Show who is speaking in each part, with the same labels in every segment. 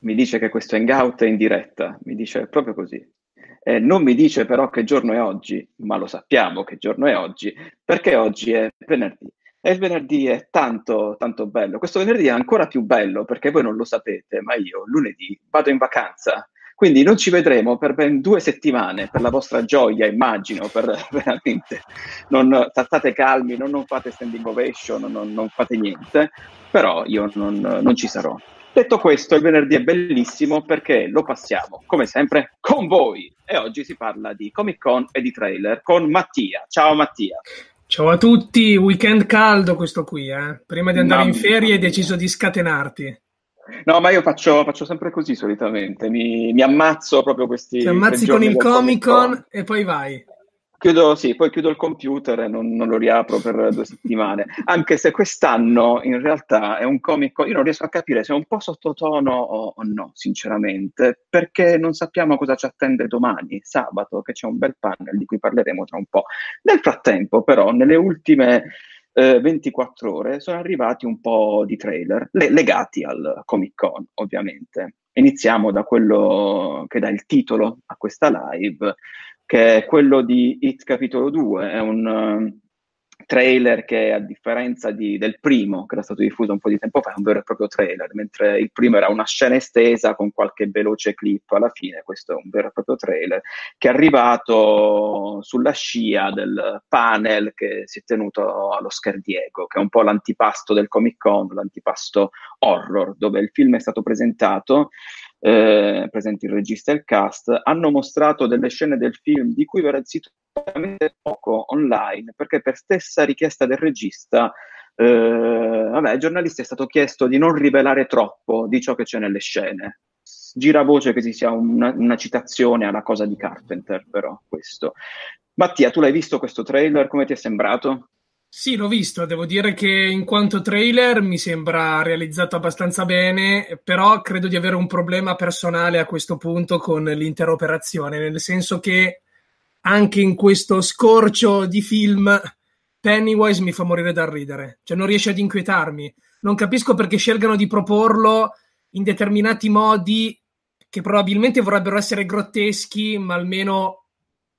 Speaker 1: Mi dice che questo hangout è in diretta. Mi dice proprio così. Eh, non mi dice però che giorno è oggi, ma lo sappiamo che giorno è oggi, perché oggi è venerdì. E il venerdì è tanto, tanto bello. Questo venerdì è ancora più bello perché voi non lo sapete, ma io lunedì vado in vacanza. Quindi non ci vedremo per ben due settimane, per la vostra gioia, immagino, per veramente. Non, state calmi, non, non fate standing ovation, non, non, fate niente, però io non, non ci sarò. Detto questo, il venerdì è bellissimo perché lo passiamo, come sempre, con voi. E oggi si parla di Comic Con e di trailer con Mattia. Ciao Mattia.
Speaker 2: Ciao a tutti, weekend caldo questo qui, eh? Prima di andare no, in ferie hai deciso di scatenarti.
Speaker 1: No, ma io faccio, faccio sempre così solitamente, mi, mi, ammazzo proprio questi...
Speaker 2: Ti ammazzi con il Comic Con e poi vai.
Speaker 1: Chiudo, sì, poi chiudo il computer e non, non, lo riapro per due settimane. Anche se quest'anno in realtà è un comico, io non riesco a capire se è un po' sottotono o, o no, sinceramente, perché non sappiamo cosa ci attende domani, sabato, che c'è un bel panel di cui parleremo tra un po'. Nel frattempo, però, nelle ultime eh, 24 ore sono arrivati un po' di trailer le- legati al Comic Con, ovviamente. Iniziamo da quello che dà il titolo a questa live che è quello di Hit Capitolo 2, è un uh, trailer che a differenza di, del primo, che era stato diffuso un po' di tempo fa, è un vero e proprio trailer, mentre il primo era una scena estesa con qualche veloce clip alla fine, questo è un vero e proprio trailer, che è arrivato sulla scia del panel che si è tenuto allo Scherdiego, che è un po' l'antipasto del Comic Con, l'antipasto horror, dove il film è stato presentato eh, presenti il regista e il cast, hanno mostrato delle scene del film di cui verrà sicuramente poco online, perché per stessa richiesta del regista, eh, vabbè, ai giornalisti è stato chiesto di non rivelare troppo di ciò che c'è nelle scene. Gira voce che ci sia una, una citazione alla cosa di Carpenter, però questo. Mattia, tu l'hai visto questo trailer? Come ti è sembrato?
Speaker 2: Sì, l'ho visto, devo dire che in quanto trailer mi sembra realizzato abbastanza bene, però credo di avere un problema personale a questo punto con l'intera operazione, nel senso che anche in questo scorcio di film Pennywise mi fa morire dal ridere, cioè non riesce ad inquietarmi. Non capisco perché scelgano di proporlo in determinati modi che probabilmente vorrebbero essere grotteschi, ma almeno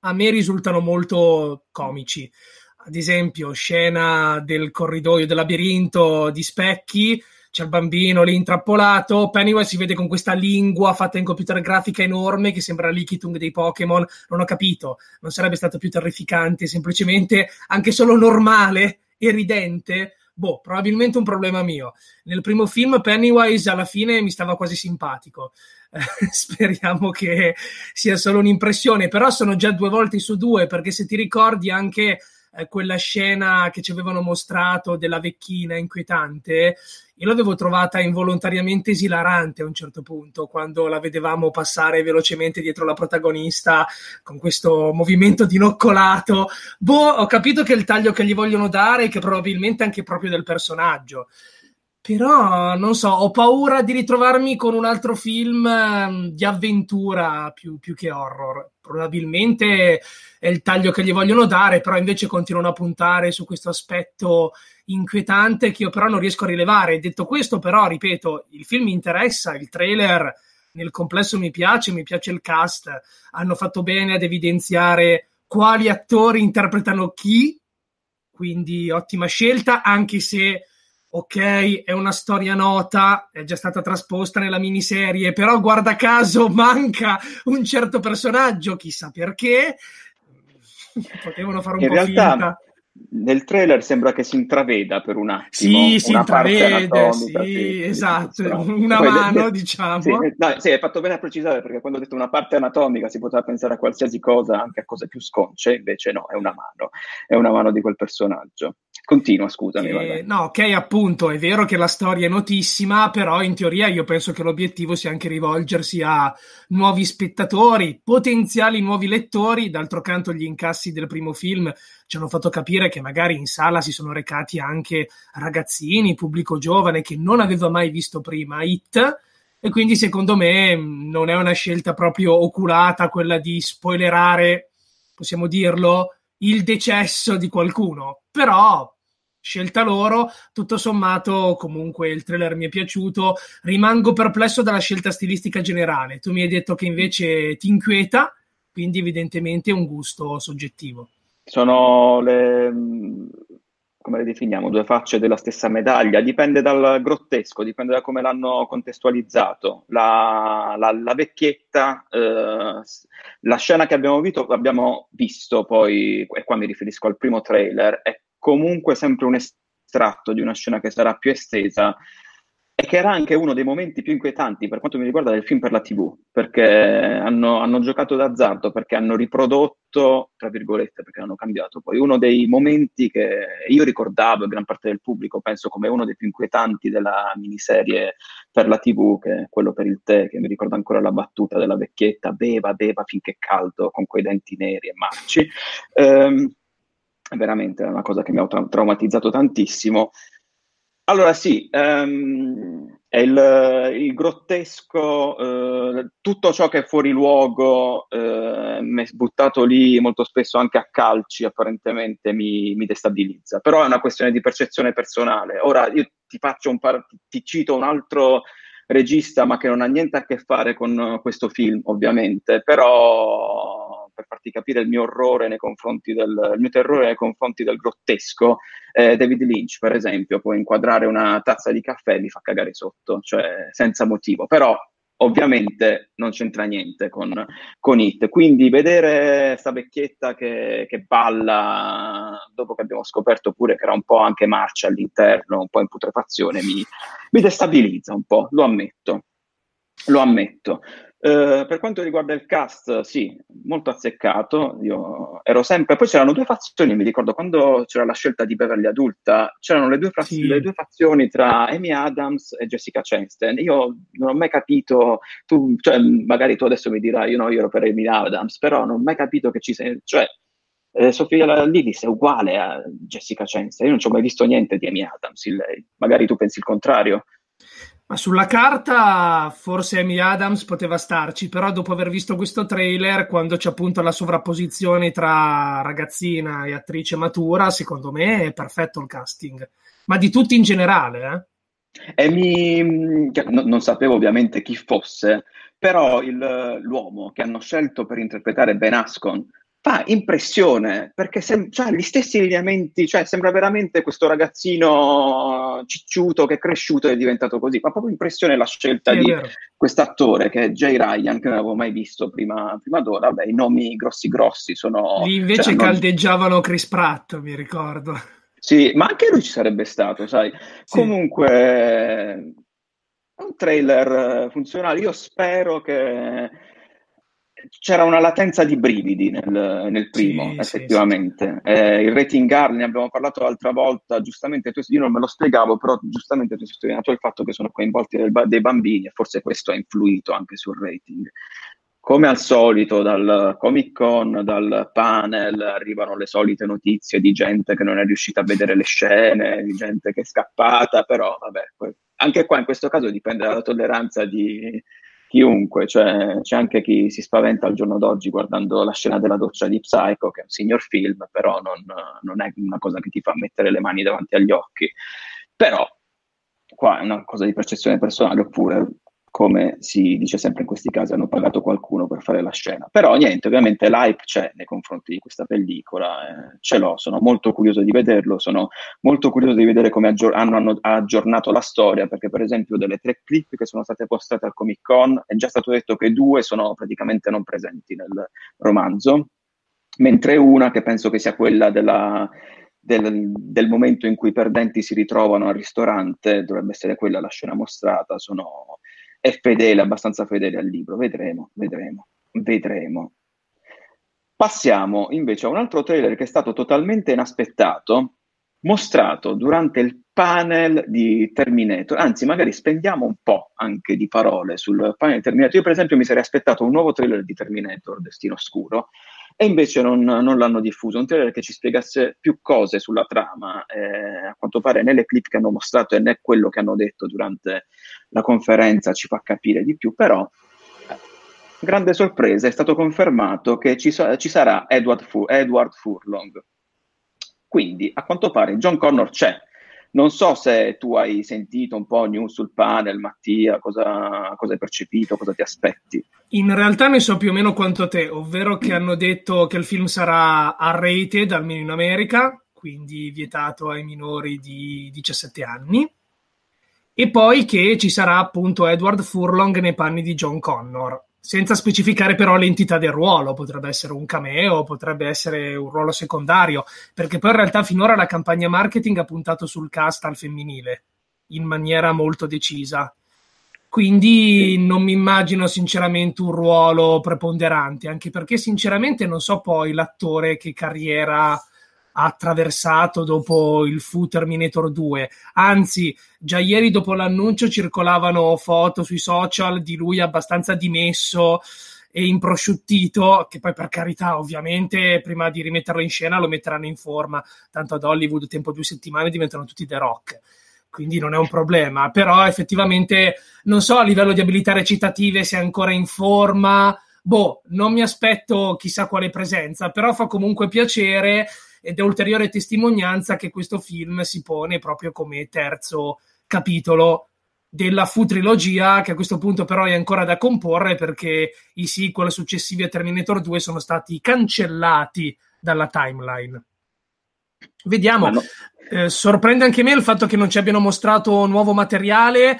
Speaker 2: a me risultano molto comici ad esempio, scena del corridoio del labirinto di specchi, c'è il bambino lì intrappolato, Pennywise si vede con questa lingua fatta in computer grafica enorme che sembra l'Ikitung dei Pokémon, non ho capito, non sarebbe stato più terrificante, semplicemente anche solo normale e ridente? Boh, probabilmente un problema mio. Nel primo film Pennywise alla fine mi stava quasi simpatico. speriamo che sia solo un'impressione, però sono già due volte su due, perché se ti ricordi anche eh, quella scena che ci avevano mostrato della vecchina inquietante, io l'avevo trovata involontariamente esilarante a un certo punto, quando la vedevamo passare velocemente dietro la protagonista con questo movimento dinoccolato. Boh, ho capito che è il taglio che gli vogliono dare, che probabilmente anche proprio del personaggio. Però non so, ho paura di ritrovarmi con un altro film um, di avventura più, più, che horror. Probabilmente è il taglio che gli vogliono dare, però invece continuano a puntare su questo aspetto inquietante che io però non riesco a rilevare. Detto questo, però, ripeto, il film mi interessa, il trailer nel complesso mi piace, mi piace il cast, hanno fatto bene ad evidenziare quali attori interpretano chi, quindi ottima scelta, anche se ok, è una storia nota, è già stata trasposta nella miniserie, però guarda caso manca un certo personaggio, chissà perché. Potevano fare un
Speaker 1: In
Speaker 2: po'
Speaker 1: realtà,
Speaker 2: finta.
Speaker 1: Nel trailer sembra che si intraveda per un attimo.
Speaker 2: Sì, si intravede, sì,
Speaker 1: sì,
Speaker 2: esatto, una Poi, mano, de- diciamo.
Speaker 1: Sì, no, sì, hai fatto bene a precisare perché quando ho detto una parte anatomica si poteva pensare a qualsiasi cosa, anche a cose più sconce, invece no, è una mano, è una mano di quel personaggio. Continua, scusami.
Speaker 2: Eh, no, ok, appunto, è vero che la storia è notissima, però in teoria io penso che l'obiettivo sia anche rivolgersi a nuovi spettatori, potenziali nuovi lettori. D'altro canto, gli incassi del primo film ci hanno fatto capire che magari in sala si sono recati anche ragazzini, pubblico giovane che non aveva mai visto prima Hit. E quindi, secondo me, non è una scelta proprio oculata quella di spoilerare, possiamo dirlo, il decesso di qualcuno. Però scelta loro. Tutto sommato, comunque, il trailer mi è piaciuto. Rimango perplesso dalla scelta stilistica generale. Tu mi hai detto che invece ti inquieta, quindi evidentemente è un gusto soggettivo.
Speaker 1: Sono le, come le definiamo, due facce della stessa medaglia, dipende dal grottesco, dipende da come l'hanno contestualizzato. La, la, la vecchietta, eh, la scena che abbiamo visto, abbiamo visto poi, e qua mi riferisco al primo trailer, è comunque sempre un estratto di una scena che sarà più estesa e che era anche uno dei momenti più inquietanti per quanto mi riguarda del film per la TV, perché hanno, hanno giocato d'azzardo, perché hanno riprodotto, tra virgolette, perché hanno cambiato poi uno dei momenti che io ricordavo e gran parte del pubblico penso come uno dei più inquietanti della miniserie per la TV, che è quello per il tè, che mi ricorda ancora la battuta della vecchietta, beva, beva finché è caldo, con quei denti neri e marci. Um, veramente è una cosa che mi ha tra- traumatizzato tantissimo. Allora sì, um, è il, il grottesco, uh, tutto ciò che è fuori luogo, uh, buttato lì molto spesso anche a calci apparentemente mi, mi, destabilizza, però è una questione di percezione personale. Ora io ti faccio un par- ti cito un altro regista ma che non ha niente a che fare con questo film ovviamente, però per farti capire il mio orrore nei confronti del, mio terrore nei confronti del grottesco, eh, David Lynch, per esempio, può inquadrare una tazza di caffè e mi fa cagare sotto, cioè senza motivo. Però ovviamente non c'entra niente con, con It. Quindi vedere sta vecchietta che, che, balla dopo che abbiamo scoperto pure che era un po' anche marcia all'interno, un po' in putrefazione, mi, mi destabilizza un po', lo ammetto. Lo ammetto. Uh, per quanto riguarda il cast, sì, molto azzeccato. Io ero sempre. Poi c'erano due fazioni. Mi ricordo quando c'era la scelta di Beverly adulta, c'erano le due, fraz... sì. le due fazioni tra Amy Adams e Jessica Chastain. Io non ho mai capito. Tu, cioè, magari tu adesso mi dirai, io no, io ero per Amy Adams, però non ho mai capito che ci sei. Cioè, eh, Sofia Lillis è uguale a Jessica Chastain. Io non ci ho mai visto niente di Amy Adams in lei. Magari tu pensi il contrario.
Speaker 2: Ma sulla carta forse Amy Adams poteva starci, però dopo aver visto questo trailer, quando c'è appunto la sovrapposizione tra ragazzina e attrice matura, secondo me è perfetto il casting. Ma di tutti in generale,
Speaker 1: eh? Mi... Cioè, no, non sapevo ovviamente chi fosse, però il, l'uomo che hanno scelto per interpretare Ben Ascon fa impressione perché sem- cioè, gli stessi lineamenti, cioè sembra veramente questo ragazzino cicciuto che è cresciuto e è diventato così. Fa proprio impressione la scelta sì, di quest'attore che è Jay Ryan, che non avevo mai visto prima, prima d'ora. Beh, i nomi grossi grossi sono.
Speaker 2: Lì invece cioè, caldeggiavano non... Chris Pratt, mi ricordo.
Speaker 1: Sì, ma anche lui ci sarebbe stato, sai. Sì. Comunque, un trailer funzionale. Io spero che c'era una latenza di brividi nel, nel primo, sì, effettivamente. Sì, sì. Eh, il rating R, ne abbiamo parlato l'altra volta, giustamente tu, io non me lo spiegavo, però giustamente tu hai sottolineato il fatto che sono coinvolti del, dei bambini e forse questo ha influito anche sul rating. Come al solito, dal Comic Con, dal panel, arrivano le solite notizie di gente che non è riuscita a vedere le scene, di gente che è scappata, però vabbè, anche qua in questo caso dipende dalla tolleranza di, chiunque, cioè c'è anche chi si spaventa al giorno d'oggi guardando la scena della doccia di Psycho, che è un signor film, però non, non è una cosa che ti fa mettere le mani davanti agli occhi. Però qua è una cosa di percezione personale, oppure come si dice sempre in questi casi, hanno pagato qualcuno per fare la scena. Però niente, ovviamente l'hype c'è nei confronti di questa pellicola, eh, ce l'ho, sono molto curioso di vederlo, sono molto curioso di vedere come aggior- hanno, hanno, aggiornato la storia, perché per esempio delle tre clip che sono state postate al Comic Con è già stato detto che due sono praticamente non presenti nel romanzo, mentre una che penso che sia quella della, del, del, momento in cui i perdenti si ritrovano al ristorante, dovrebbe essere quella la scena mostrata, sono è fedele, abbastanza fedele al libro. Vedremo, vedremo, vedremo. Passiamo invece a un altro trailer che è stato totalmente inaspettato, mostrato durante il panel di Terminator, anzi magari spendiamo un po' anche di parole sul panel di Terminator. Io per esempio mi sarei aspettato un nuovo trailer di Terminator, Destino Oscuro, e invece non, non l'hanno diffuso, un trailer che ci spiegasse più cose sulla trama. Eh, a quanto pare né le clip che hanno mostrato e né quello che hanno detto durante la conferenza ci fa capire di più, però eh, grande sorpresa, è stato confermato che ci, ci sarà Edward, Fur- Edward Furlong. Quindi, a quanto pare, John Connor c'è, non so se tu hai sentito un po' news sul panel, Mattia, cosa, cosa, hai percepito, cosa ti aspetti?
Speaker 2: In realtà ne so più o meno quanto te, ovvero che hanno detto che il film sarà R-rated, almeno in America, quindi vietato ai minori di 17 anni, e poi che ci sarà appunto Edward Furlong nei panni di John Connor senza specificare però l'entità del ruolo, potrebbe essere un cameo, potrebbe essere un ruolo secondario, perché poi in realtà finora la campagna marketing ha puntato sul cast al femminile in maniera molto decisa. Quindi non mi immagino sinceramente un ruolo preponderante, anche perché sinceramente non so poi l'attore che carriera attraversato dopo il fu Terminator 2. Anzi, già ieri dopo l'annuncio circolavano foto sui social di lui abbastanza dimesso e improsciuttito, che poi per carità ovviamente prima di rimetterlo in scena lo metteranno in forma, tanto ad Hollywood tempo due settimane diventano tutti The Rock. Quindi non è un problema, però effettivamente non so a livello di abilità recitative se è ancora in forma. Boh, non mi aspetto chissà quale presenza, però fa comunque piacere ed è ulteriore testimonianza che questo film si pone proprio come terzo capitolo della fu trilogia che a questo punto però è ancora da comporre perché i sequel successivi a Terminator 2 sono stati cancellati dalla timeline. Vediamo. No. Eh, sorprende anche me il fatto che non ci abbiano mostrato nuovo materiale,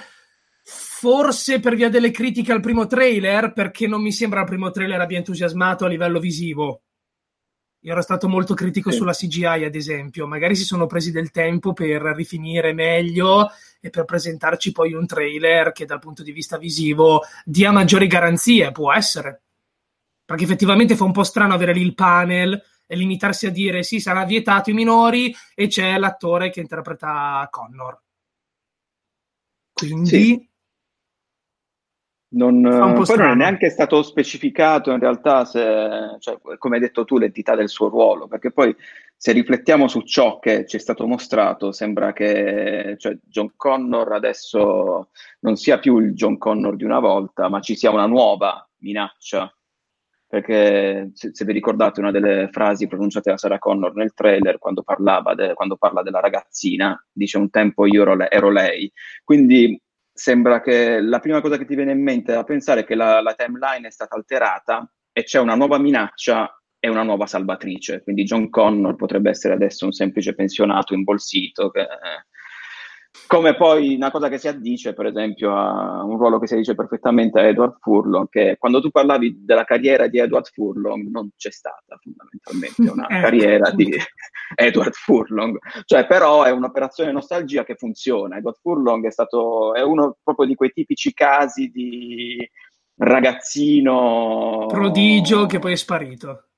Speaker 2: forse per via delle critiche al primo trailer, perché non mi sembra il primo trailer abbia entusiasmato a livello visivo. Io ero stato molto critico sì. sulla CGI, ad esempio. Magari si sono presi del tempo per rifinire meglio e per presentarci poi un trailer che dal punto di vista visivo dia maggiori garanzie. Può essere. Perché effettivamente fa un po' strano avere lì il panel e limitarsi a dire sì, sarà vietato i minori e c'è l'attore che interpreta Connor. Quindi. Sì.
Speaker 1: Non, poi non è neanche stato specificato in realtà, se, cioè, come hai detto tu, l'entità del suo ruolo, perché poi se riflettiamo su ciò che ci è stato mostrato, sembra che cioè, John Connor adesso non sia più il John Connor di una volta, ma ci sia una nuova minaccia. Perché se, se vi ricordate una delle frasi pronunciate da Sarah Connor nel trailer, quando, de, quando parla della ragazzina, dice un tempo io ero, le, ero lei. Quindi sembra che la prima cosa che ti viene in mente è pensare che la, la timeline è stata alterata e c'è una nuova minaccia e una nuova salvatrice. Quindi John Connor potrebbe essere adesso un semplice pensionato imbolsito che come poi una cosa che si addice, per esempio, a un ruolo che si dice perfettamente a Edward Furlong, che quando tu parlavi della carriera di Edward Furlong non c'è stata fondamentalmente una eh, carriera di Edward Furlong, cioè però è un'operazione nostalgia che funziona. Edward Furlong è stato, è uno proprio di quei tipici casi di ragazzino
Speaker 2: prodigio che poi è sparito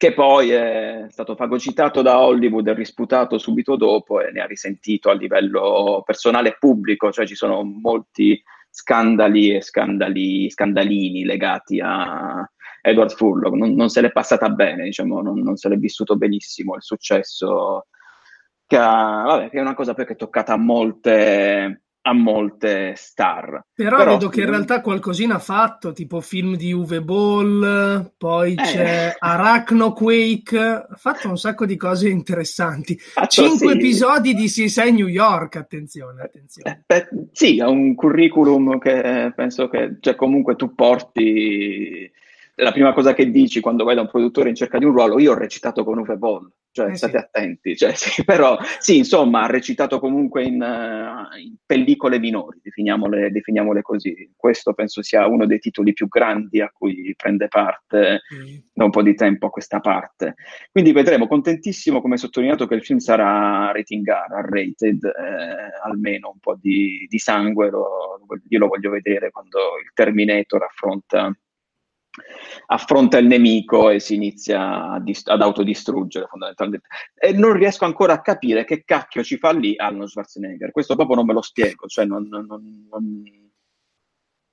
Speaker 1: che poi è stato fagocitato da Hollywood e risputato subito dopo e ne ha risentito a livello personale e pubblico, cioè ci sono molti scandali e scandali, scandalini legati a Edward Furlong, non, non se l'è passata bene, diciamo, non, non se l'è vissuto benissimo il successo, che, ha, vabbè, che è una cosa che è toccata a molte a molte star.
Speaker 2: Però, Però vedo che in realtà qualcosina ha fatto, tipo film di Uwe Ball, poi eh. c'è Arachno Quake, ha fatto un sacco di cose interessanti. Fatto, Cinque sì. episodi di CSI New York, attenzione, attenzione.
Speaker 1: Eh, beh, sì, ha un curriculum che penso che cioè, comunque tu porti la prima cosa che dici quando vai da un produttore in cerca di un ruolo, io ho recitato con Uwe Boll, cioè eh state sì. attenti, cioè, sì, però sì, insomma, ha recitato comunque in, uh, in pellicole minori, definiamole, definiamole, così. Questo penso sia uno dei titoli più grandi a cui prende parte mm. da un po' di tempo a questa parte. Quindi vedremo, contentissimo come sottolineato che il film sarà rating R, rated, eh, almeno un po' di, di sangue, lo, io lo voglio vedere quando il Terminator affronta affronta il nemico e si inizia dist- ad autodistruggere fondamentalmente. E non riesco ancora a capire che cacchio ci fa lì Arnold Schwarzenegger. Questo proprio non me lo spiego, cioè non, non, non,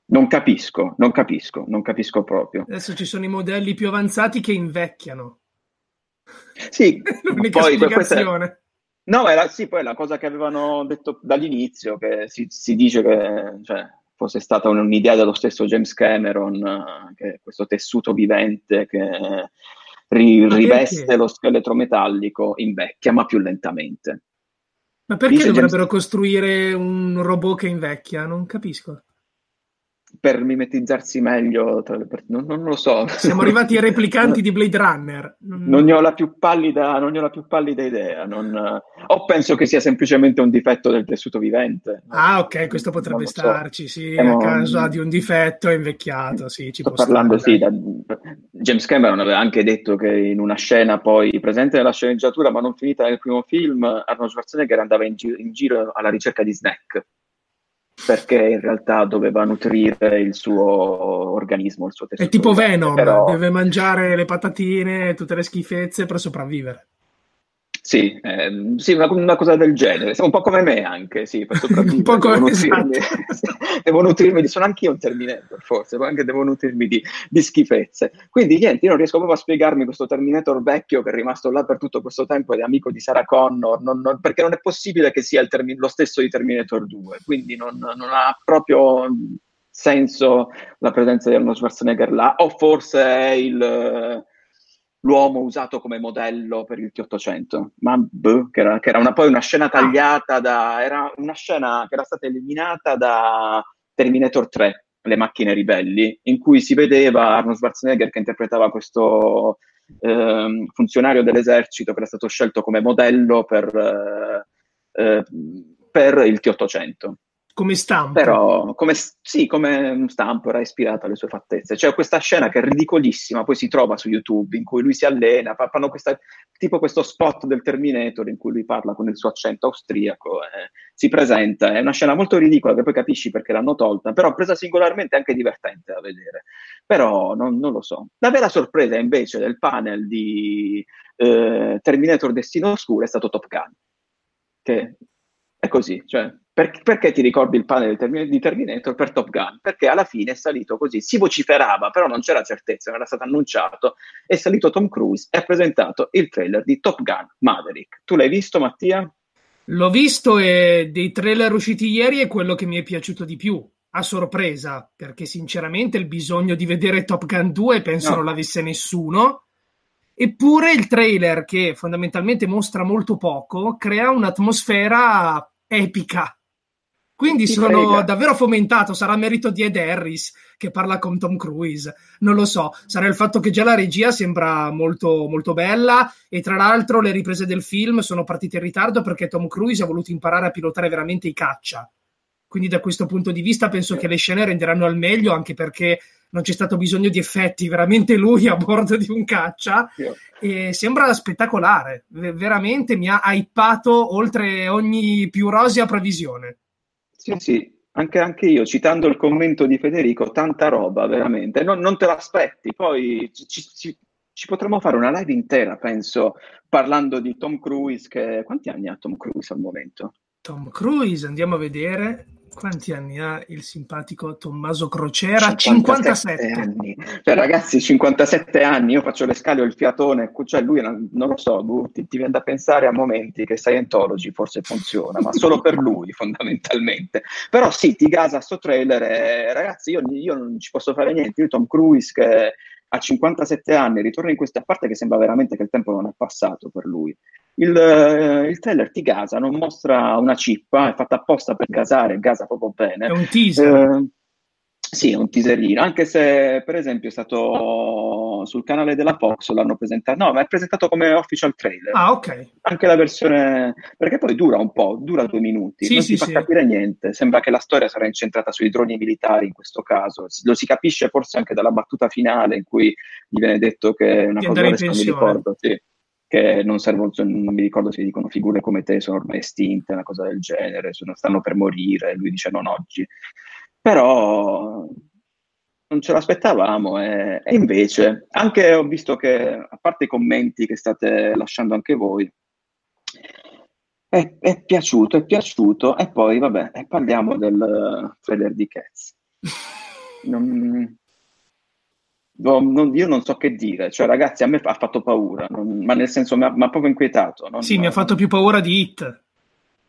Speaker 1: non capisco, non capisco, non capisco proprio.
Speaker 2: Adesso ci sono i modelli più avanzati che invecchiano.
Speaker 1: Sì,
Speaker 2: l'unica
Speaker 1: poi
Speaker 2: spiegazione.
Speaker 1: No, era sì, poi la cosa che avevano detto dall'inizio, che si, si dice che cioè, fosse stata un'idea dello stesso James Cameron, che questo tessuto vivente che ri- riveste lo scheletro metallico invecchia, ma più lentamente.
Speaker 2: Ma perché Dice dovrebbero James... costruire un robot che invecchia? Non capisco
Speaker 1: per mimetizzarsi meglio per... non, non, lo so.
Speaker 2: Siamo arrivati ai replicanti di Blade Runner.
Speaker 1: Non ne ho la più pallida, non ne ho la più pallida idea. Non... O penso che sia semplicemente un difetto del tessuto vivente.
Speaker 2: Ah, ok, questo potrebbe starci, sì, Siamo... a causa di un difetto è invecchiato, sì, ci
Speaker 1: Sto parlando, sì, da... James Cameron aveva anche detto che in una scena poi presente nella sceneggiatura, ma non finita nel primo film, Arnold Schwarzenegger andava in, gi- in giro alla ricerca di snack perché in realtà doveva nutrire il suo organismo, il suo tessuto.
Speaker 2: È tipo Venom, però... deve mangiare le patatine tutte le schifezze per sopravvivere.
Speaker 1: Sì, eh, sì una, una, cosa del genere, un po' come me anche, sì, per
Speaker 2: un po' come devo nutrirmi,
Speaker 1: esatto. devo nutrirmi di, sono anch'io un Terminator forse, ma anche devo nutrirmi di, di, schifezze. Quindi niente, io non riesco proprio a spiegarmi questo Terminator vecchio che è rimasto là per tutto questo tempo ed è amico di Sarah Connor, non, non, perché non è possibile che sia termi- lo stesso di Terminator 2, quindi non, non ha proprio senso la presenza di Arnold Schwarzenegger là, o forse è il l'uomo usato come modello per il T800, ma boh, che era, che era una, poi una scena tagliata da... era una scena che era stata eliminata da Terminator 3, le macchine ribelli, in cui si vedeva Arnold Schwarzenegger che interpretava questo eh, funzionario dell'esercito che era stato scelto come modello per, eh, eh per il T800
Speaker 2: come stampo.
Speaker 1: Però, come, sì, come stampo era ispirata alle sue fattezze. C'è questa scena che è ridicolissima, poi si trova su YouTube, in cui lui si allena, fanno questa, tipo questo spot del Terminator in cui lui parla con il suo accento austriaco, eh, si presenta, è una scena molto ridicola che poi capisci perché l'hanno tolta, però presa singolarmente è anche divertente da vedere. Però non, non lo so. La vera sorpresa invece del panel di eh, Terminator Destino Oscuro è stato Top Gun, che è così, cioè per, perché ti ricordi il panel di Terminator per Top Gun? Perché alla fine è salito così, si vociferava, però non c'era certezza, non era stato annunciato, è salito Tom Cruise e ha presentato il trailer di Top Gun Maverick. Tu l'hai visto Mattia?
Speaker 2: L'ho visto e dei trailer usciti ieri è quello che mi è piaciuto di più, a sorpresa, perché sinceramente il bisogno di vedere Top Gun 2 penso no. non l'avesse nessuno. Eppure il trailer, che fondamentalmente mostra molto poco, crea un'atmosfera epica quindi Ti sono frega. davvero fomentato. Sarà merito di Ed Harris che parla con Tom Cruise. Non lo so. Sarà il fatto che già la regia sembra molto, molto bella. E tra l'altro, le riprese del film sono partite in ritardo perché Tom Cruise ha voluto imparare a pilotare veramente i caccia. Quindi, da questo punto di vista, penso che le scene renderanno al meglio anche perché non c'è stato bisogno di effetti. Veramente lui a bordo di un caccia. E sembra spettacolare. veramente mi ha hypato oltre ogni più rosea previsione.
Speaker 1: Sì, sì, anche, anche, io, citando il commento di Federico, tanta roba, veramente. Non, non te l'aspetti, poi ci, ci, ci, potremmo fare una live intera, penso, parlando di Tom Cruise, che... Quanti anni ha Tom Cruise al momento?
Speaker 2: Tom Cruise, andiamo a vedere. Quanti anni ha il simpatico Tommaso Crocera? 57, 57.
Speaker 1: anni. Cioè, ragazzi, 57 anni, io faccio le scale o il fiatone, cioè lui non, non lo so, ti, ti, viene da pensare a momenti che Scientology forse funziona, ma solo per lui fondamentalmente. Però sì, ti gasa sto trailer e ragazzi, io, io non ci posso fare niente, io Tom Cruise che a 57 anni ritorna in questa parte che sembra veramente che il tempo non è passato per lui il, eh, il, trailer ti gasa, non mostra una cippa, è fatta apposta per gasare, gasa proprio bene.
Speaker 2: È un teaser. Eh,
Speaker 1: sì, è un teaserino, anche se per esempio è stato sul canale della Fox, l'hanno presentato, no, ma è presentato come official trailer.
Speaker 2: Ah, ok.
Speaker 1: Anche la versione, perché poi dura un po', dura due minuti, sì, non sì, si fa capire niente, sembra che la storia sarà incentrata sui droni militari in questo caso, lo si capisce forse anche dalla battuta finale in cui gli viene detto che è una
Speaker 2: cosa che non mi ricordo,
Speaker 1: sì che non servono, non mi ricordo se dicono figure come te sono ormai estinte, una cosa del genere, sono, stanno per morire, lui dice non oggi. Però non ce l'aspettavamo e, e, invece, anche ho visto che, a parte i commenti che state lasciando anche voi, è, è piaciuto, è piaciuto e poi vabbè, parliamo del trailer di Cats. Non, non, io non so che dire, cioè ragazzi a me ha fatto paura, non, ma nel senso mi ha, proprio inquietato.
Speaker 2: Non, sì, mi ha fatto più paura di Hit,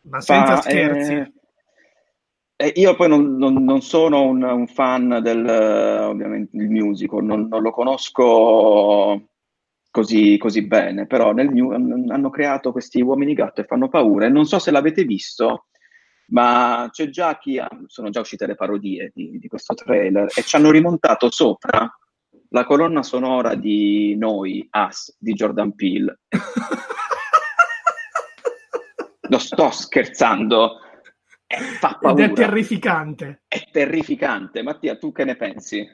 Speaker 2: ma senza fa, scherzi.
Speaker 1: Eh, eh, io poi non, non, non sono un, un, fan del, ovviamente, del musical, non, non, lo conosco così, così bene, però nel hanno creato questi uomini gatto e fanno paura. E non so se l'avete visto, ma c'è già chi ha, sono già uscite le parodie di, di questo trailer e ci hanno rimontato sopra la colonna sonora di Noi, Us, di Jordan Peele. Lo sto scherzando
Speaker 2: eh, fa paura. Ed è terrificante.
Speaker 1: È terrificante. Mattia, tu che ne pensi?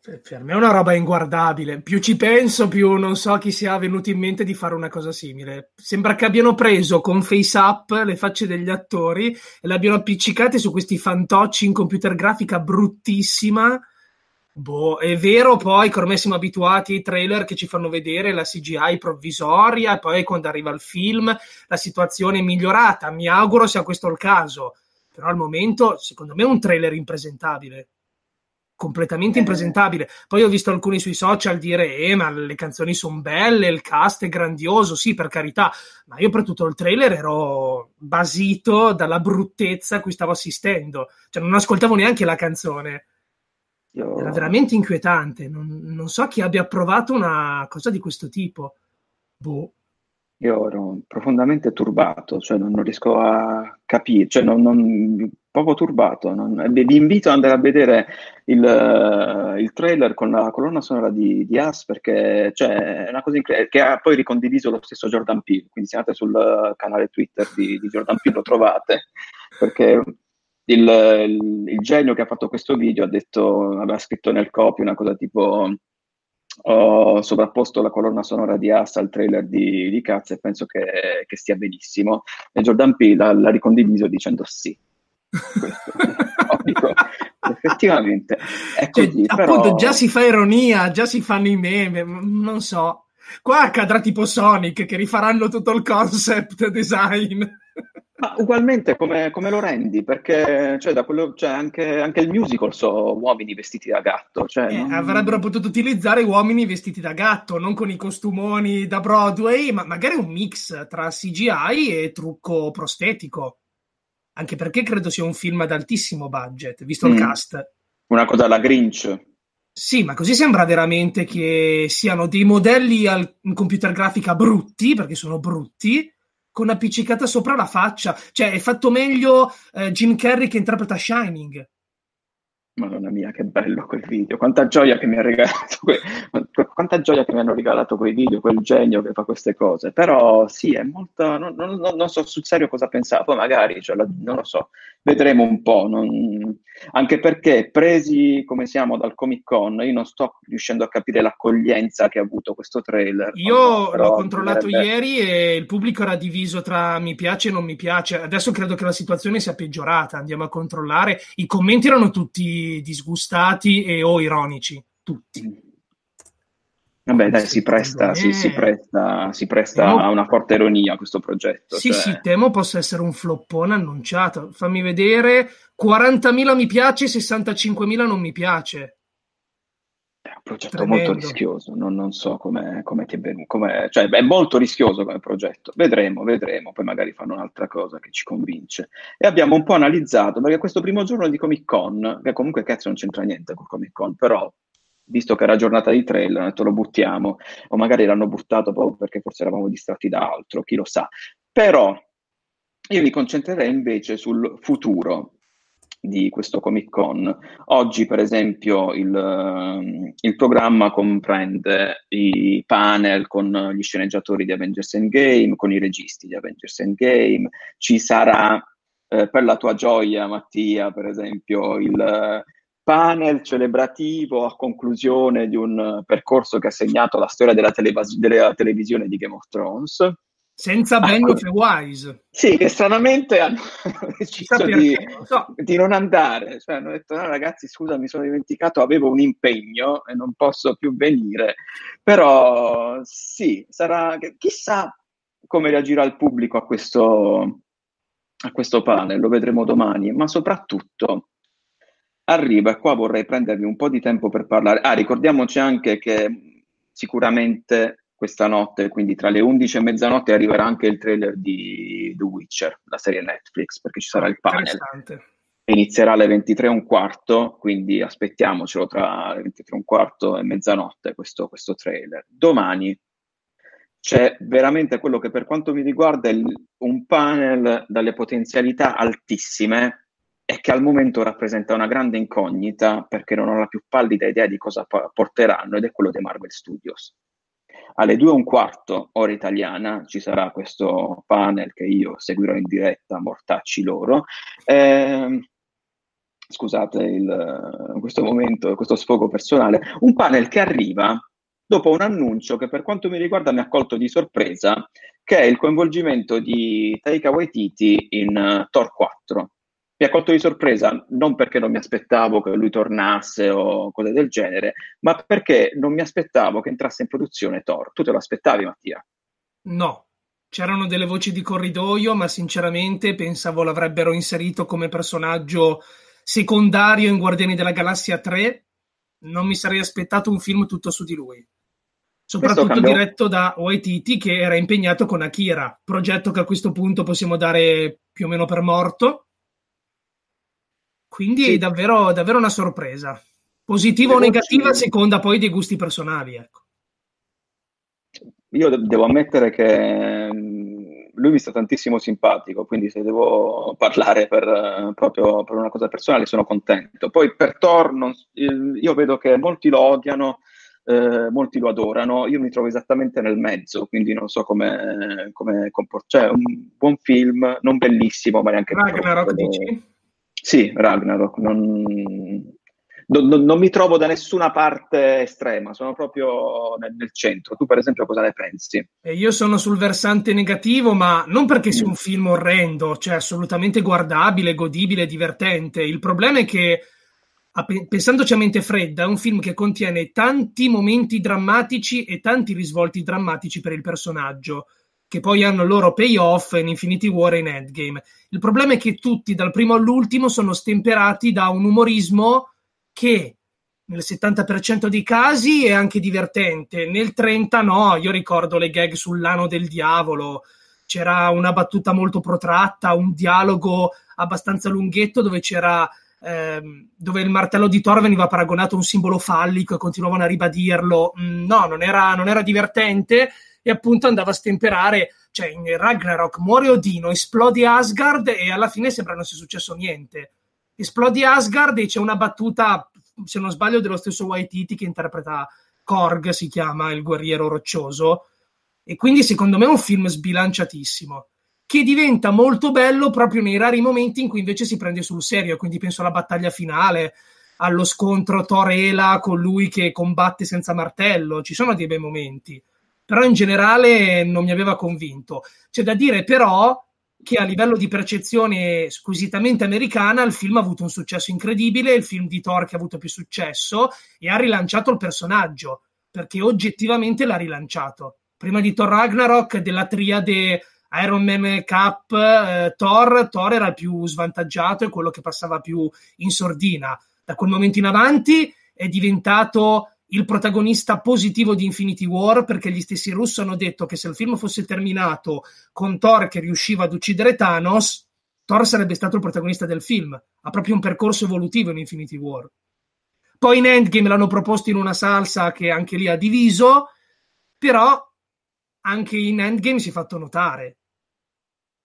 Speaker 2: Per me è una roba inguardabile. Più ci penso, più non so chi sia venuto in mente di fare una cosa simile. Sembra che abbiano preso con face up le facce degli attori e le abbiano appiccicate su questi fantocci in computer grafica bruttissima Boh, è vero poi che ormai siamo abituati ai trailer che ci fanno vedere la CGI provvisoria poi quando arriva il film la situazione è migliorata. Mi auguro sia questo il caso. Però al momento, secondo me, è un trailer impresentabile. Completamente eh. impresentabile. Poi ho visto alcuni sui social dire: Eh, ma le canzoni sono belle, il cast è grandioso, sì, per carità. Ma io per tutto il trailer ero basito dalla bruttezza a cui stavo assistendo. Cioè, non ascoltavo neanche la canzone io... Era veramente inquietante. Non, non, so chi abbia provato una cosa di questo tipo. Boh.
Speaker 1: Io ero profondamente turbato, cioè non, non riesco a capire, cioè non, non, proprio turbato. vi invito ad andare a vedere il, uh, il, trailer con la colonna sonora di, di As perché cioè, è una cosa incredibile, che ha poi ricondiviso lo stesso Jordan Peele, quindi se andate sul canale Twitter di, di Jordan Peele lo trovate, perché il, il, il, genio che ha fatto questo video ha detto, aveva scritto nel copy una cosa tipo ho sovrapposto la colonna sonora di Assa al trailer di, di Cazzo e penso che, che, stia benissimo. E Jordan P l'ha, l'ha ricondiviso dicendo sì. Effettivamente è cioè, così. Cioè,
Speaker 2: però... Appunto, già si fa ironia, già si fanno i meme, non so. Qua accadrà tipo Sonic che rifaranno tutto il concept design.
Speaker 1: Ma ugualmente come, come, lo rendi? Perché cioè, quello, cioè, anche, anche, il musical so uomini vestiti da gatto. Cioè,
Speaker 2: eh, non... Avrebbero potuto utilizzare uomini vestiti da gatto, non con i costumoni da Broadway, ma magari un mix tra CGI e trucco prostetico. Anche perché credo sia un film ad altissimo budget, visto mm. il cast.
Speaker 1: Una cosa alla Grinch.
Speaker 2: Sì, ma così sembra veramente che siano dei modelli al, in computer grafica brutti, perché sono brutti, con appiccicata sopra la faccia. Cioè, è fatto meglio eh, Jim Carrey che interpreta Shining.
Speaker 1: Madonna mia, che bello quel video! Quanta gioia che mi ha regalato, que- quanta gioia che mi hanno regalato quei video, quel genio che fa queste cose. Però sì, è molto. Non, non, non so sul serio cosa pensavo, magari, cioè, la, non lo so, vedremo un po'. Non... Anche perché, presi come siamo dal Comic Con, io non sto riuscendo a capire l'accoglienza che ha avuto questo trailer.
Speaker 2: Io l'ho controllato dovrebbe... ieri e il pubblico era diviso tra mi piace e non mi piace. Adesso credo che la situazione sia peggiorata. Andiamo a controllare. I commenti erano tutti disgustati e o ironici, tutti.
Speaker 1: Vabbè, dai, si presta, si, si presta, si presta temo... a una forte ironia questo progetto.
Speaker 2: Sì, cioè... sì, temo possa essere un floppone annunciato. Fammi vedere, 40.000 mi piace, 65.000 non mi piace
Speaker 1: progetto Tremendo. molto rischioso, non, non so come ti è venuto, cioè è molto rischioso come progetto, vedremo, vedremo, poi magari fanno un'altra cosa che ci convince. E abbiamo un po' analizzato, perché questo primo giorno di Comic Con, che comunque cazzo non c'entra niente con Comic Con, però visto che era giornata di trailer, hanno detto lo buttiamo, o magari l'hanno buttato proprio perché forse eravamo distratti da altro, chi lo sa. Però io mi concentrerei invece sul futuro, di questo Comic Con. Oggi, per esempio, il, il, programma comprende i panel con gli sceneggiatori di Avengers Endgame, con i registi di Avengers Endgame. Ci sarà, eh, per la tua gioia, Mattia, per esempio, il panel celebrativo a conclusione di un percorso che ha segnato la storia della, televas- della televisione di Game of Thrones.
Speaker 2: Senza Benioff ah, e Wise.
Speaker 1: Sì, che stranamente hanno deciso di, so. di, non andare. Cioè, hanno detto, no ragazzi, scusa, mi sono dimenticato, avevo un impegno e non posso più venire. Però sì, sarà... Chissà come reagirà il pubblico a questo, a questo panel, lo vedremo domani. Ma soprattutto arriva, e qua vorrei prendermi un po' di tempo per parlare. Ah, ricordiamoci anche che sicuramente questa notte, quindi tra le 11 e mezzanotte arriverà anche il trailer di The Witcher, la serie Netflix, perché ci sarà il panel. Inizierà alle 23 e un quarto, quindi aspettiamocelo tra le 23 e un quarto e mezzanotte questo, questo trailer. Domani c'è veramente quello che per quanto mi riguarda è un panel dalle potenzialità altissime e che al momento rappresenta una grande incognita perché non ho la più pallida idea di cosa porteranno ed è quello dei Marvel Studios alle due e un quarto, ora italiana, ci sarà questo panel che io seguirò in diretta, mortacci loro. Eh, scusate il, questo momento, questo sfogo personale. Un panel che arriva dopo un annuncio che per quanto mi riguarda mi ha colto di sorpresa, che è il coinvolgimento di Taika Waititi in uh, Thor 4 mi ha colto di sorpresa non perché non mi aspettavo che lui tornasse o cose del genere, ma perché non mi aspettavo che entrasse in produzione Thor. Tu te lo aspettavi, Mattia?
Speaker 2: No, c'erano delle voci di corridoio, ma sinceramente pensavo l'avrebbero inserito come personaggio secondario in Guardiani della Galassia 3. Non mi sarei aspettato un film tutto su di lui. Soprattutto diretto da Waititi che era impegnato con Akira, progetto che a questo punto possiamo dare più o meno per morto quindi sì. è davvero, davvero una sorpresa. Positiva o negativa, a seconda poi dei gusti personali. Ecco.
Speaker 1: Io devo ammettere che mm, lui mi sta tantissimo simpatico, quindi se devo parlare per, proprio per una cosa personale sono contento. Poi per Thor non, io vedo che molti lo odiano, eh, molti lo adorano, io mi trovo esattamente nel mezzo, quindi non so come, come comportare. Cioè, un buon film, non bellissimo, ma neanche...
Speaker 2: Ragnarok dici?
Speaker 1: Sì, Ragnarok. Non, non, non, mi trovo da nessuna parte estrema, sono proprio nel, nel, centro. Tu, per esempio, cosa ne pensi?
Speaker 2: Io sono sul versante negativo, ma non perché sia mm. un film orrendo, cioè assolutamente guardabile, godibile, divertente. Il problema è che, pensandoci a mente fredda, è un film che contiene tanti momenti drammatici e tanti risvolti drammatici per il personaggio che poi hanno il loro payoff in Infinity War e in Endgame. Il problema è che tutti, dal primo all'ultimo, sono stemperati da un umorismo che nel 70% dei casi è anche divertente, nel 30% no. Io ricordo le gag sull'ano del diavolo, c'era una battuta molto protratta, un dialogo abbastanza lunghetto dove c'era ehm, dove il martello di Thor veniva paragonato a un simbolo fallico e continuavano a ribadirlo. Mm, no, non era, non era divertente e appunto andava a stemperare, cioè in Ragnarok muore Odino, esplode Asgard e alla fine sembra non sia successo niente. Esplode Asgard e c'è una battuta, se non sbaglio, dello stesso Waititi che interpreta Korg, si chiama il guerriero roccioso, e quindi secondo me è un film sbilanciatissimo che diventa molto bello proprio nei rari momenti in cui invece si prende sul serio, quindi penso alla battaglia finale, allo scontro Thor-Ela con lui che combatte senza martello, ci sono dei bei momenti però in generale non mi aveva convinto. C'è da dire però che a livello di percezione squisitamente americana il film ha avuto un successo incredibile, il film di Thor che ha avuto più successo e ha rilanciato il personaggio, perché oggettivamente l'ha rilanciato. Prima di Thor Ragnarok, della triade Iron Man Cup, eh, Thor, Thor era il più svantaggiato e quello che passava più in sordina. Da quel momento in avanti è diventato il protagonista positivo di Infinity War perché gli stessi russi hanno detto che se il film fosse terminato con Thor che riusciva ad uccidere Thanos, Thor sarebbe stato il protagonista del film. Ha proprio un percorso evolutivo in Infinity War. Poi in Endgame l'hanno proposto in una salsa che anche lì ha diviso, però anche in Endgame si è fatto notare.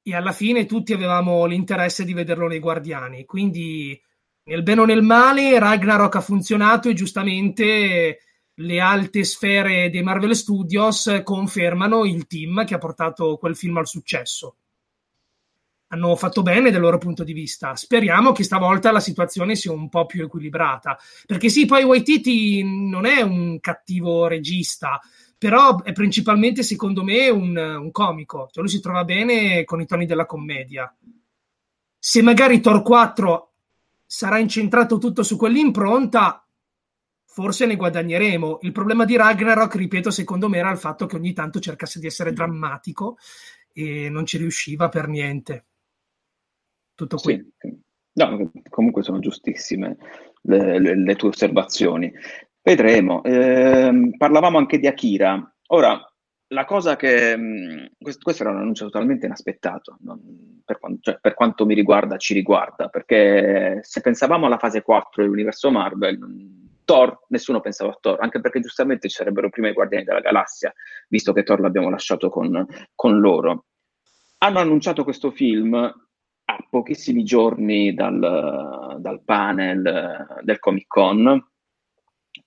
Speaker 2: E alla fine tutti avevamo l'interesse di vederlo nei Guardiani, quindi nel bene o nel male, Ragnarok ha funzionato e giustamente le alte sfere dei Marvel Studios confermano il team che ha portato quel film al successo. Hanno fatto bene dal loro punto di vista. Speriamo che stavolta la situazione sia un po' più equilibrata. Perché sì, poi Waititi non è un cattivo regista, però è principalmente secondo me un, un comico, cioè lui si trova bene con i toni della commedia. Se magari Thor 4 sarà incentrato tutto su quell'impronta, forse ne guadagneremo. Il problema di Ragnarok, ripeto, secondo me era il fatto che ogni tanto cercasse di essere drammatico e non ci riusciva per niente. Tutto qui.
Speaker 1: Sì. No, comunque sono giustissime le, le, le tue osservazioni. Vedremo. Eh, parlavamo anche di Akira. Ora, la cosa che... Mh, questo, questo, era un annuncio totalmente inaspettato, non, per, cioè, per, quanto mi riguarda, ci riguarda, perché se pensavamo alla fase 4 dell'universo Marvel, Thor, nessuno pensava a Thor, anche perché giustamente ci sarebbero prima i Guardiani della Galassia, visto che Thor l'abbiamo lasciato con, con loro. Hanno annunciato questo film a pochissimi giorni dal, dal panel del Comic Con,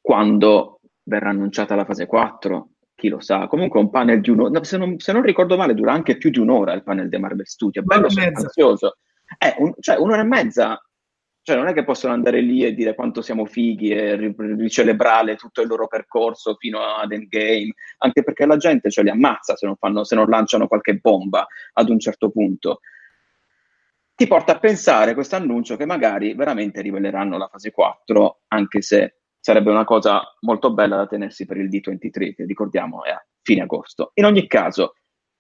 Speaker 1: quando verrà annunciata la fase 4, chi lo sa. Comunque un panel di un'ora, se non, se non ricordo male dura anche più di un'ora il panel di Marvel Studio, è bello sostanzioso. È un, cioè un'ora e mezza cioè, non è che possono andare lì e dire quanto siamo fighi e ricelebrare tutto il loro percorso fino ad Endgame, anche perché la gente ce li ammazza se non, fanno, se non lanciano qualche bomba ad un certo punto. Ti porta a pensare questo annuncio che magari veramente riveleranno la fase 4, anche se sarebbe una cosa molto bella da tenersi per il D23, che ricordiamo è a fine agosto. In ogni caso,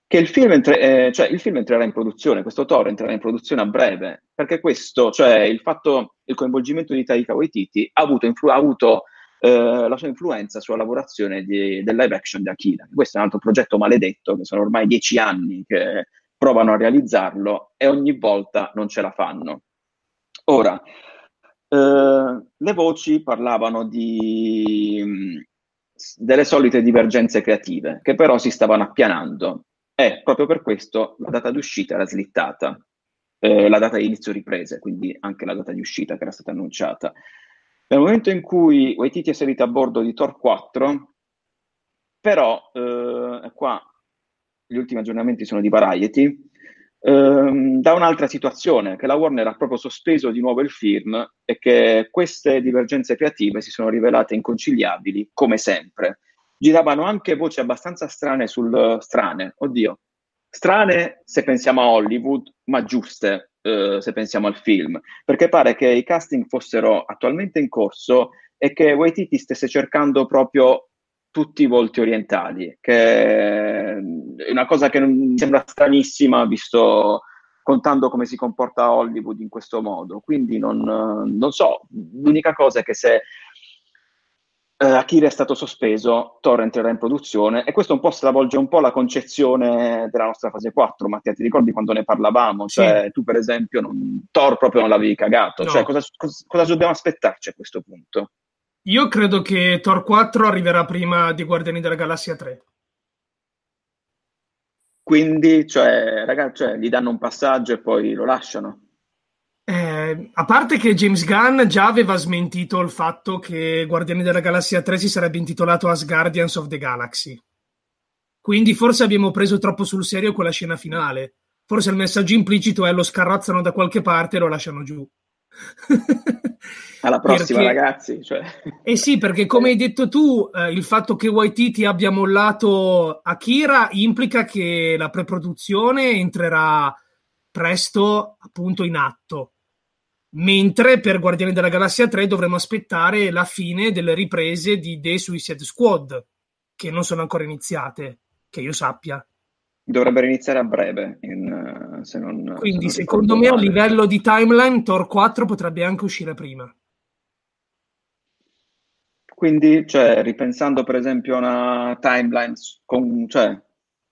Speaker 1: che il film, entre- eh, cioè, il film, entrerà in produzione, questo Thor entrerà in produzione a breve, perché questo, cioè il fatto, il coinvolgimento di Taika Waititi ha avuto, influ- ha avuto eh, la sua influenza sulla lavorazione di, del live action di Akira. Questo è un altro progetto maledetto, che sono ormai dieci anni che provano a realizzarlo e ogni volta non ce la fanno. Ora, eh, le voci parlavano di, delle solite divergenze creative, che però si stavano appianando e proprio per questo la data di uscita era slittata, eh, la data di inizio riprese, quindi anche la data di uscita che era stata annunciata. Nel momento in cui Waititi è salito a bordo di Tor 4, però eh, qua gli ultimi aggiornamenti sono di Variety, ehm, da un'altra situazione, che la Warner ha proprio sospeso di nuovo il film e che queste divergenze creative si sono rivelate inconciliabili, come sempre. Giravano anche voci abbastanza strane sul strane, oddio, strane se pensiamo a Hollywood, ma giuste eh, se pensiamo al film, perché pare che i casting fossero attualmente in corso e che Waititi stesse cercando proprio tutti i volti orientali, che è una cosa che mi sembra stranissima visto contando come si comporta Hollywood in questo modo. Quindi non, non so, l'unica cosa è che se eh, Akira è stato sospeso, Thor entrerà in produzione e questo un po' stravolge un po' la concezione della nostra fase 4. Mattia, ti ricordi quando ne parlavamo? Cioè, sì. tu per esempio, non, Thor proprio non l'avevi cagato. No. Cioè, cosa, cosa, cosa dobbiamo aspettarci a questo punto?
Speaker 2: Io credo che Thor 4 arriverà prima di Guardiani della Galassia 3.
Speaker 1: Quindi, cioè, ragazzi, cioè, gli danno un passaggio e poi lo lasciano.
Speaker 2: Eh, a parte che James Gunn già aveva smentito il fatto che Guardiani della Galassia 3 si sarebbe intitolato As Guardians of the Galaxy. Quindi forse abbiamo preso troppo sul serio quella scena finale. Forse il messaggio implicito è lo scarrozzano da qualche parte e lo lasciano giù.
Speaker 1: Alla prossima, perché... ragazzi. Cioè...
Speaker 2: Eh sì, perché come hai detto tu, eh, il fatto che Waititi abbia mollato Akira implica che la preproduzione entrerà presto appunto in atto mentre per Guardiani della Galassia 3 dovremo aspettare la fine delle riprese di The Suicide Squad, che non sono ancora iniziate, che io sappia.
Speaker 1: Dovrebbero iniziare a breve, in, se non,
Speaker 2: Quindi
Speaker 1: se
Speaker 2: non secondo me male. a livello di timeline Thor 4 potrebbe anche uscire prima.
Speaker 1: Quindi, cioè, ripensando per esempio a una timeline con, cioè,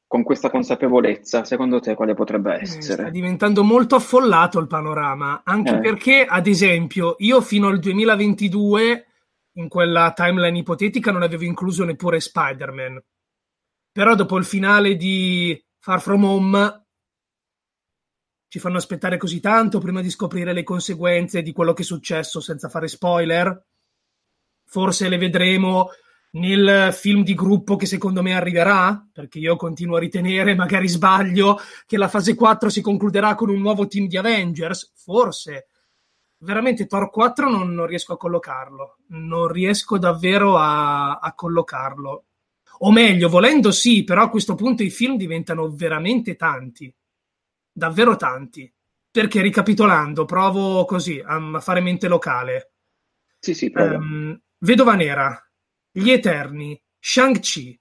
Speaker 1: con questa consapevolezza, secondo te quale potrebbe eh, essere?
Speaker 2: Sta diventando molto affollato il panorama, anche eh. perché, ad esempio, io fino al 2022, in quella timeline ipotetica, non avevo incluso neppure Spider-Man. Però dopo il finale di Far From Home ci fanno aspettare così tanto prima di scoprire le conseguenze di quello che è successo senza fare spoiler. Forse le vedremo nel film di gruppo che secondo me arriverà, perché io continuo a ritenere, magari sbaglio, che la fase 4 si concluderà con un nuovo team di Avengers, forse. Veramente Thor 4 non, non riesco a collocarlo, non riesco davvero a, a collocarlo. O meglio, volendo sì, però a questo punto i film diventano veramente tanti, davvero tanti. Perché ricapitolando, provo così a fare mente locale.
Speaker 1: Sì, sì,
Speaker 2: um, Vedova Nera, Gli Eterni, Shang-Chi,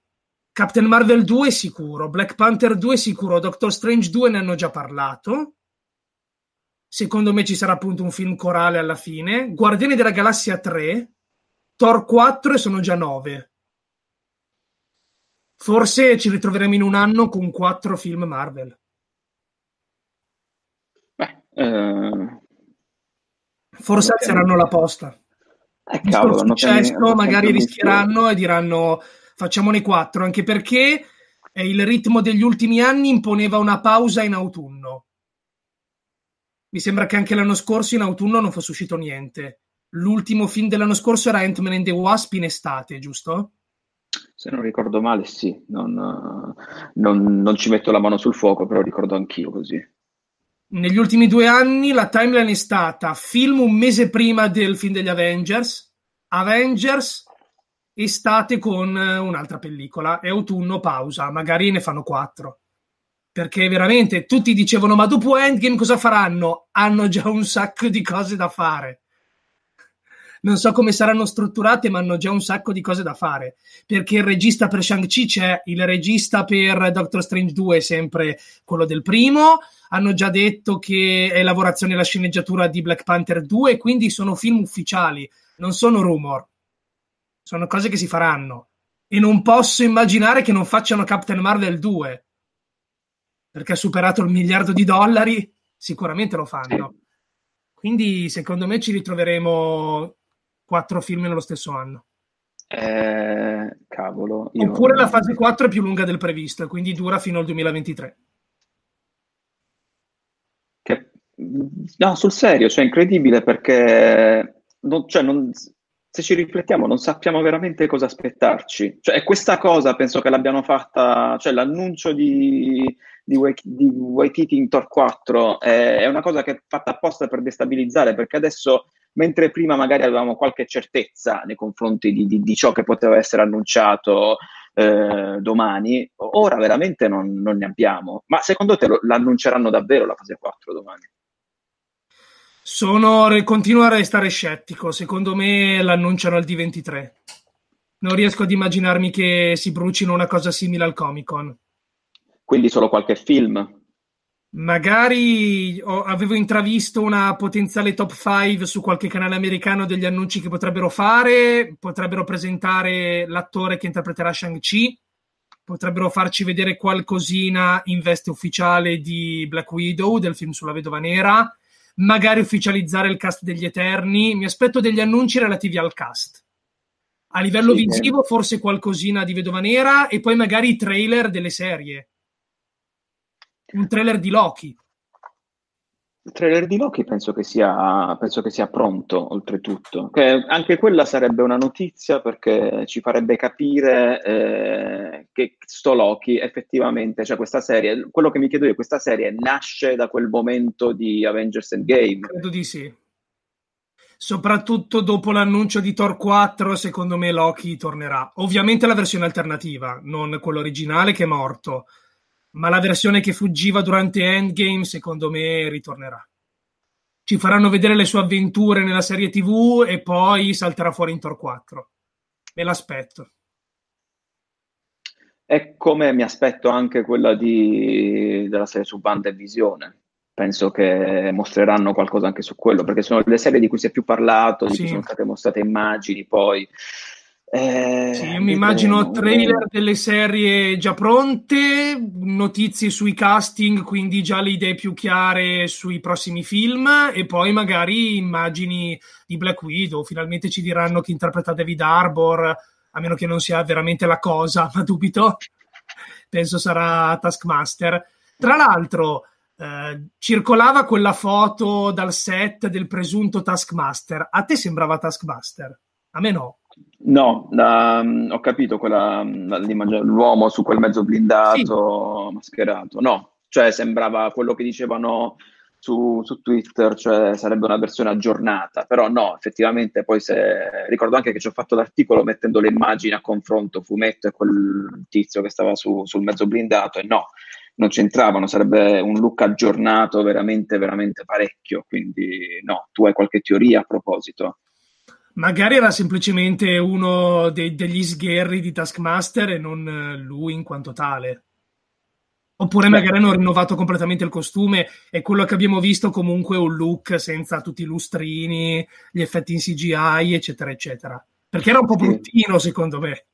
Speaker 2: Captain Marvel 2 sicuro, Black Panther 2 sicuro, Doctor Strange 2 ne hanno già parlato. Secondo me ci sarà appunto un film corale alla fine. Guardiani della Galassia 3, Thor 4 e sono già 9. Forse ci ritroveremo in un anno con quattro film Marvel.
Speaker 1: Beh, eh...
Speaker 2: Forse alzeranno la posta.
Speaker 1: Eh, cavolo,
Speaker 2: il successo magari rischieranno e diranno facciamone quattro, anche perché eh, il ritmo degli ultimi anni imponeva una pausa in autunno. Mi sembra che anche l'anno scorso in autunno non fosse uscito niente. L'ultimo film dell'anno scorso era Ant-Man and the Wasp in estate, giusto?
Speaker 1: Se non ricordo male, sì. Non, non, non ci metto la mano sul fuoco, però ricordo anch'io così.
Speaker 2: Negli ultimi due anni la timeline è stata film un mese prima del film degli Avengers, Avengers, estate con un'altra pellicola e autunno pausa, magari ne fanno quattro. Perché veramente tutti dicevano ma dopo Endgame cosa faranno? Hanno già un sacco di cose da fare non so come saranno strutturate, ma hanno già un sacco di cose da fare. Perché il regista per Shang-Chi c'è, il regista per Doctor Strange 2 è sempre quello del primo. Hanno già detto che è lavorazione la sceneggiatura di Black Panther 2, quindi sono film ufficiali, non sono rumor. Sono cose che si faranno. E non posso immaginare che non facciano Captain Marvel 2. Perché ha superato il miliardo di dollari, sicuramente lo fanno. Quindi secondo me ci ritroveremo quattro film nello stesso anno.
Speaker 1: Eh, cavolo.
Speaker 2: Io... Oppure la fase 4 è più lunga del previsto, quindi dura fino al 2023.
Speaker 1: Che... No, sul serio, cioè incredibile perché non, cioè, non, se ci riflettiamo non sappiamo veramente cosa aspettarci. Cioè, questa cosa penso che l'abbiano fatta, cioè l'annuncio di, di, di Waititi in Tor 4 è, è una cosa che è fatta apposta per destabilizzare perché adesso mentre prima magari avevamo qualche certezza nei confronti di, di, di ciò che poteva essere annunciato eh, domani, ora veramente non, non, ne abbiamo. Ma secondo te lo, l'annunceranno davvero la fase 4 domani?
Speaker 2: Sono, continuo a restare scettico, secondo me l'annunciano al D23. Non riesco ad immaginarmi che si brucino una cosa simile al Comic Con.
Speaker 1: Quindi solo qualche film?
Speaker 2: Magari ho, avevo intravisto una potenziale top 5 su qualche canale americano degli annunci che potrebbero fare, potrebbero presentare l'attore che interpreterà Shang-Chi, potrebbero farci vedere qualcosina in veste ufficiale di Black Widow, del film sulla Vedova Nera, magari ufficializzare il cast degli Eterni. Mi aspetto degli annunci relativi al cast. A livello sì, visivo, eh. forse qualcosina di Vedova Nera e poi magari i trailer delle serie un trailer di Loki.
Speaker 1: Il trailer di Loki penso che sia, penso che sia pronto, oltretutto. Che anche quella sarebbe una notizia perché ci farebbe capire eh, che sto Loki effettivamente, cioè questa serie, quello che mi chiedo io, questa serie nasce da quel momento di Avengers Endgame.
Speaker 2: Credo di sì. Soprattutto dopo l'annuncio di Thor 4, secondo me Loki tornerà. Ovviamente la versione alternativa, non quello originale che è morto ma la versione che fuggiva durante Endgame secondo me ritornerà. Ci faranno vedere le sue avventure nella serie TV e poi salterà fuori in Thor 4. Me l'aspetto.
Speaker 1: È come mi aspetto anche quella di, della serie su Banda e Visione. Penso che mostreranno qualcosa anche su quello, perché sono le serie di cui si è più parlato, di sì. cui sono state mostrate immagini, poi
Speaker 2: eh, sì, io mi immagino trailer delle serie già pronte, notizie sui casting, quindi già le idee più chiare sui prossimi film e poi magari immagini di Black Widow. Finalmente ci diranno chi interpreta David Arbor, a meno che non sia veramente la cosa, ma dubito. Penso sarà Taskmaster. Tra l'altro, eh, circolava quella foto dal set del presunto Taskmaster. A te sembrava Taskmaster? A me no.
Speaker 1: No, um, ho capito quella, l'uomo su quel mezzo blindato sì. mascherato. No, cioè sembrava quello che dicevano su, su, Twitter, cioè sarebbe una versione aggiornata, però no, effettivamente poi se ricordo anche che ci ho fatto l'articolo mettendo le immagini a confronto, fumetto e quel tizio che stava su, sul mezzo blindato e no, non c'entravano, sarebbe un look aggiornato veramente, veramente parecchio, quindi no, tu hai qualche teoria a proposito?
Speaker 2: Magari era semplicemente uno de- degli sgherri di Taskmaster e non lui in quanto tale. Oppure Beh. magari hanno rinnovato completamente il costume e quello che abbiamo visto comunque è un look senza tutti i lustrini, gli effetti in CGI, eccetera, eccetera. Perché era un po' bruttino, secondo me.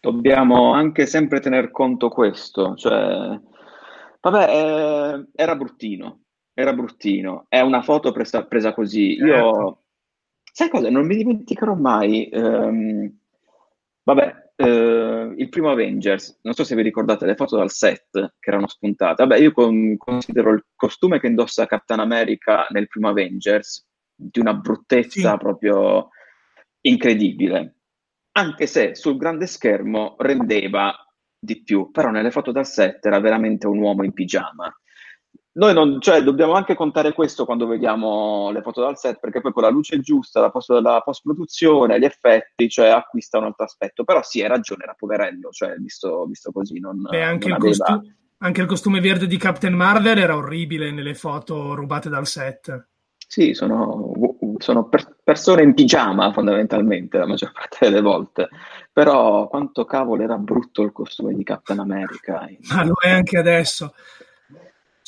Speaker 1: Dobbiamo anche sempre tener conto questo, cioè, vabbè, eh, era bruttino, era bruttino. È una foto presa, presa così. Certo. Io, sai cosa? Non mi dimenticherò mai. Ehm, vabbè, Uh, il primo Avengers, non so se vi ricordate le foto dal set che erano spuntate. Vabbè, io con, considero il costume che indossa Captain America nel primo Avengers di una bruttezza sì. proprio incredibile. Anche se sul grande schermo rendeva di più, però nelle foto dal set era veramente un uomo in pigiama noi non, cioè, dobbiamo anche contare questo quando vediamo le foto dal set, perché poi con la luce giusta, la, post, la post-produzione, gli effetti, cioè, acquista un altro aspetto. Però sì, hai ragione, era poverello, cioè, visto, visto così. Non,
Speaker 2: Beh, anche,
Speaker 1: non
Speaker 2: il aveva... costu- anche il costume verde di Captain Marvel era orribile nelle foto rubate dal set.
Speaker 1: Sì, sono, sono per persone in pigiama fondamentalmente la maggior parte delle volte. Però quanto cavolo era brutto il costume di Captain America.
Speaker 2: Ma lo è anche adesso.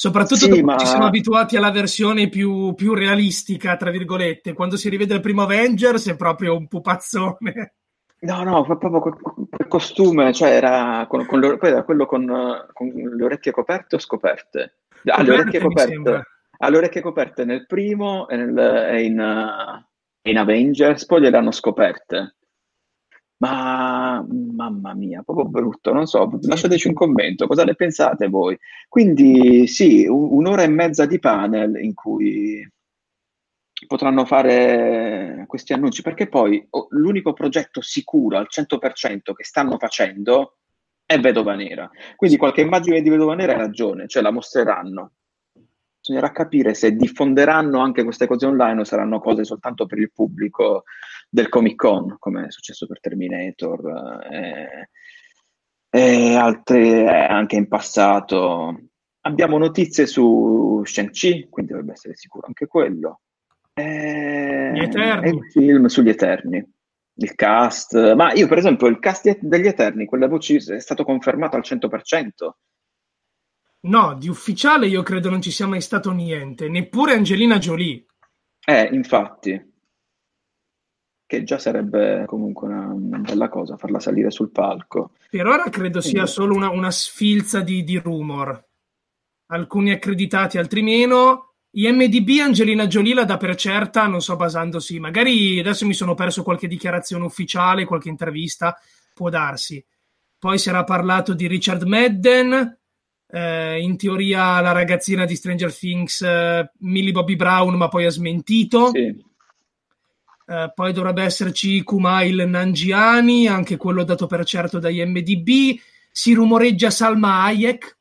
Speaker 2: Soprattutto sì, ma... ci siamo abituati alla versione più, più, realistica, tra virgolette. Quando si rivede il primo Avengers è proprio un pupazzone.
Speaker 1: No, no, proprio quel, costume, cioè era, con, con le, era quello con, con, le orecchie coperte o scoperte? Ah, le orecchie coperte. Ah, le orecchie coperte nel primo e, nel, e in, in Avengers, poi le hanno scoperte. Ma mamma mia, proprio brutto, non so, lasciateci un commento, cosa ne pensate voi? Quindi sì, un'ora e mezza di panel in cui potranno fare questi annunci, perché poi l'unico progetto sicuro al 100% che stanno facendo è Vedova Nera. Quindi qualche immagine di Vedova Nera hai ragione, cioè la mostreranno. Bisognerà capire se diffonderanno anche queste cose online o saranno cose soltanto per il pubblico del Comic Con, come è successo per Terminator eh, e altre eh, anche in passato. Abbiamo notizie su Shang-Chi, quindi dovrebbe essere sicuro anche quello.
Speaker 2: Eh, Gli Eterni.
Speaker 1: il film sugli Eterni. Il cast, ma io per esempio il cast degli Eterni, quelle voci è stato confermato al 100%.
Speaker 2: No, di ufficiale io credo non ci sia mai stato niente, neppure Angelina Jolie.
Speaker 1: Eh, infatti che già sarebbe comunque una, una, bella cosa farla salire sul palco.
Speaker 2: Per ora credo sia solo una, una sfilza di, di, rumor. Alcuni accreditati, altri meno. IMDB Angelina Jolie la dà per certa, non so basandosi. Magari adesso mi sono perso qualche dichiarazione ufficiale, qualche intervista, può darsi. Poi si era parlato di Richard Madden, eh, in teoria la ragazzina di Stranger Things, eh, Millie Bobby Brown, ma poi ha smentito. Sì eh, poi dovrebbe esserci Kumail Nangiani, anche quello dato per certo dagli MDB. Si rumoreggia Salma Hayek.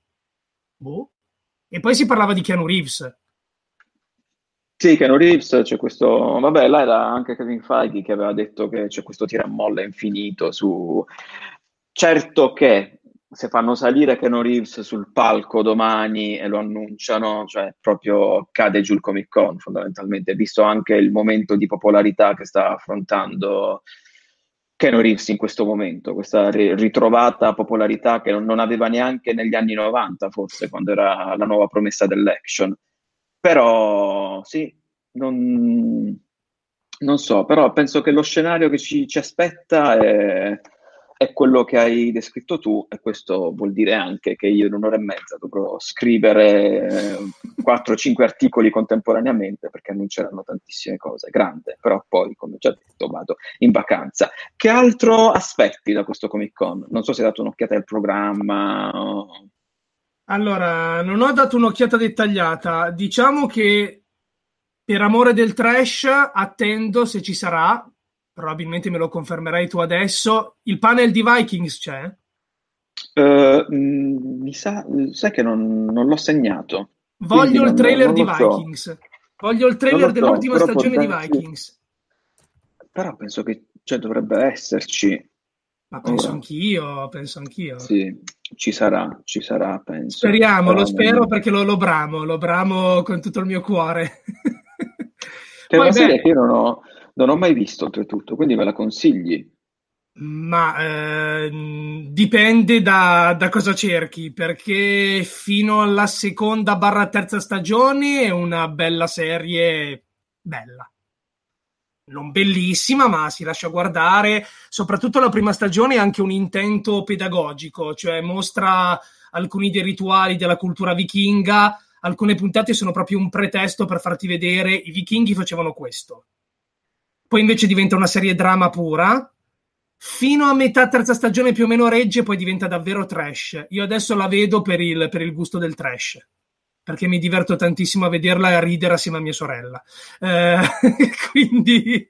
Speaker 2: Boh. E poi si parlava di Keanu Reeves.
Speaker 1: Sì, Keanu Reeves, c'è questo... Vabbè, là era anche Kevin Feige che aveva detto che c'è questo tiramolla infinito su... Certo che se fanno salire Keanu Reeves sul palco domani e lo annunciano, cioè proprio cade giù il Comic Con fondamentalmente, visto anche il momento di popolarità che sta affrontando Keanu Reeves in questo momento, questa ritrovata popolarità che non aveva neanche negli anni 90 forse, quando era la nuova promessa dell'action. Però sì, non, non so, però penso che lo scenario che ci, ci aspetta è è quello che hai descritto tu e questo vuol dire anche che io in un'ora e mezza dovrò scrivere 4-5 articoli contemporaneamente perché annunceranno tantissime cose, grande, però poi come già detto vado in vacanza. Che altro aspetti da questo Comic Con? Non so se hai dato un'occhiata al programma.
Speaker 2: Allora, non ho dato un'occhiata dettagliata, diciamo che per amore del trash attendo se ci sarà, probabilmente me lo confermerai tu adesso. Il panel di Vikings c'è?
Speaker 1: Uh, mi sa, sai che non, non l'ho segnato.
Speaker 2: Voglio il trailer di Vikings. So. Voglio il trailer so, dell'ultima stagione di Vikings.
Speaker 1: Però penso che cioè, dovrebbe esserci.
Speaker 2: Ma penso Ora. anch'io, penso anch'io.
Speaker 1: Sì, ci sarà, ci sarà, penso.
Speaker 2: Speriamo, Però lo spero non... perché lo, lo bramo, lo bramo con tutto il mio cuore.
Speaker 1: È una serie che io non ho, non ho mai visto, oltretutto, quindi me la consigli?
Speaker 2: Ma eh, dipende da, da, cosa cerchi, perché fino alla seconda barra terza stagione è una bella serie, bella. Non bellissima, ma si lascia guardare. Soprattutto la prima stagione ha anche un intento pedagogico, cioè mostra alcuni dei rituali della cultura vichinga. Alcune puntate sono proprio un pretesto per farti vedere i vichinghi facevano questo. Poi invece diventa una serie drama pura, fino a metà terza stagione più o meno regge, poi diventa davvero trash. Io adesso la vedo per il, per il gusto del trash, perché mi diverto tantissimo a vederla e a ridere assieme a mia sorella. Eh, quindi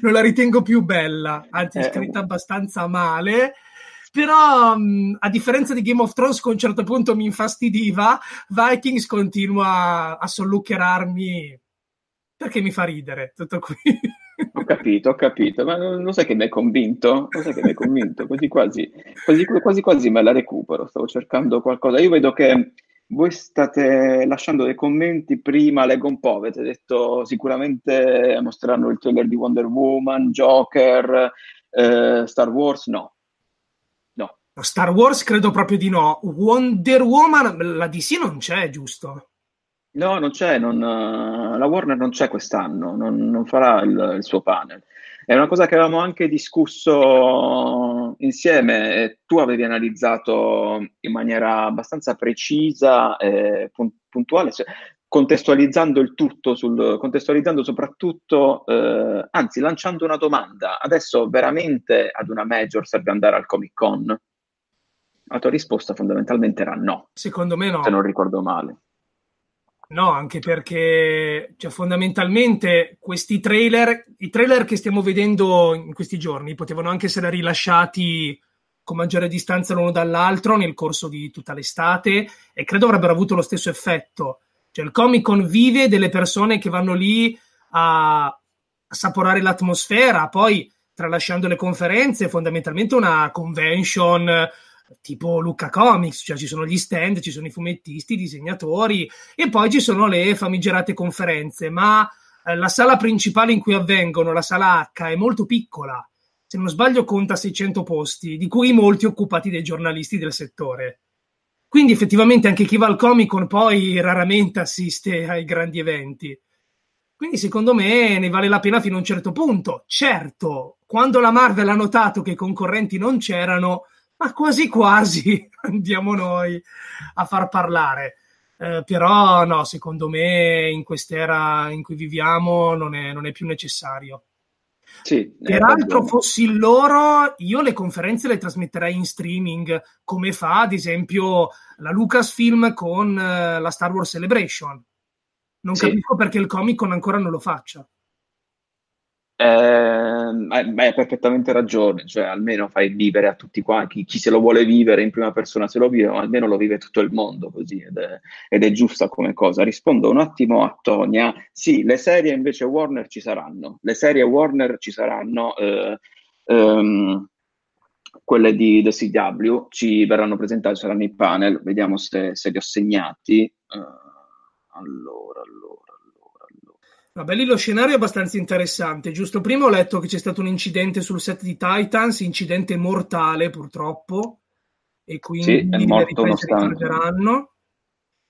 Speaker 2: non la ritengo più bella, anzi è eh, scritta abbastanza male. Però, a differenza di Game of Thrones, che a un certo punto mi infastidiva, Vikings continua a solluccherarmi perché mi fa ridere. Tutto qui.
Speaker 1: Ho capito, ho capito, ma non, sai che mi hai convinto? Non sai che mi hai convinto? Quasi quasi, quasi, quasi quasi me la recupero, stavo cercando qualcosa. Io vedo che voi state lasciando dei commenti, prima leggo un po', avete detto sicuramente mostreranno il trailer di Wonder Woman, Joker, eh, Star Wars, no. No.
Speaker 2: Star Wars credo proprio di no. Wonder Woman, la DC non c'è, giusto?
Speaker 1: No, non c'è, non, uh, la Warner non c'è quest'anno, non, non farà il, il, suo panel. È una cosa che avevamo anche discusso insieme. Tu avevi analizzato in maniera abbastanza precisa e puntuale, cioè, contestualizzando il tutto, sul, contestualizzando soprattutto, eh, anzi lanciando una domanda. Adesso veramente ad una major serve andare al Comic Con? La tua risposta fondamentalmente era no.
Speaker 2: Secondo me no.
Speaker 1: Se non ricordo male.
Speaker 2: No, anche perché cioè, fondamentalmente questi trailer, i trailer che stiamo vedendo in questi giorni, potevano anche essere rilasciati con maggiore distanza l'uno dall'altro nel corso di tutta l'estate e credo avrebbero avuto lo stesso effetto. Cioè, il Comic Con vive delle persone che vanno lì a assaporare l'atmosfera, poi tralasciando le conferenze, fondamentalmente una convention tipo Lucca Comics, cioè ci sono gli stand, ci sono i fumettisti, i disegnatori e poi ci sono le famigerate conferenze, ma eh, la sala principale in cui avvengono, la sala H, è molto piccola. Se non sbaglio conta 600 posti, di cui molti occupati dai giornalisti del settore. Quindi effettivamente anche chi va al Comic Con poi raramente assiste ai grandi eventi. Quindi secondo me ne vale la pena fino a un certo punto. Certo, quando la Marvel ha notato che i concorrenti non c'erano, ma quasi quasi andiamo noi a far parlare. Eh, però no, secondo me in quest'era in cui viviamo non è, non è più necessario.
Speaker 1: Sì,
Speaker 2: Peraltro, fossi loro, io le conferenze le trasmetterei in streaming, come fa ad esempio la Lucasfilm con uh, la Star Wars Celebration. Non sì. capisco perché il Comic Con ancora non lo faccia.
Speaker 1: Eh, hai perfettamente ragione, cioè almeno fai vivere a tutti quanti, chi, chi, se lo vuole vivere in prima persona se lo vive, almeno lo vive tutto il mondo così ed è, ed è giusta come cosa. Rispondo un attimo a Tonia, sì, le serie invece Warner ci saranno, le serie Warner ci saranno, eh, ehm, quelle di The CW ci verranno presentate, saranno i panel, vediamo se, se li ho segnati. Uh, allora, allora.
Speaker 2: Vabbè, lì lo scenario è abbastanza interessante. Giusto prima ho letto che c'è stato un incidente sul set di Titans, incidente mortale purtroppo, e quindi sì, le riprese ritarderanno.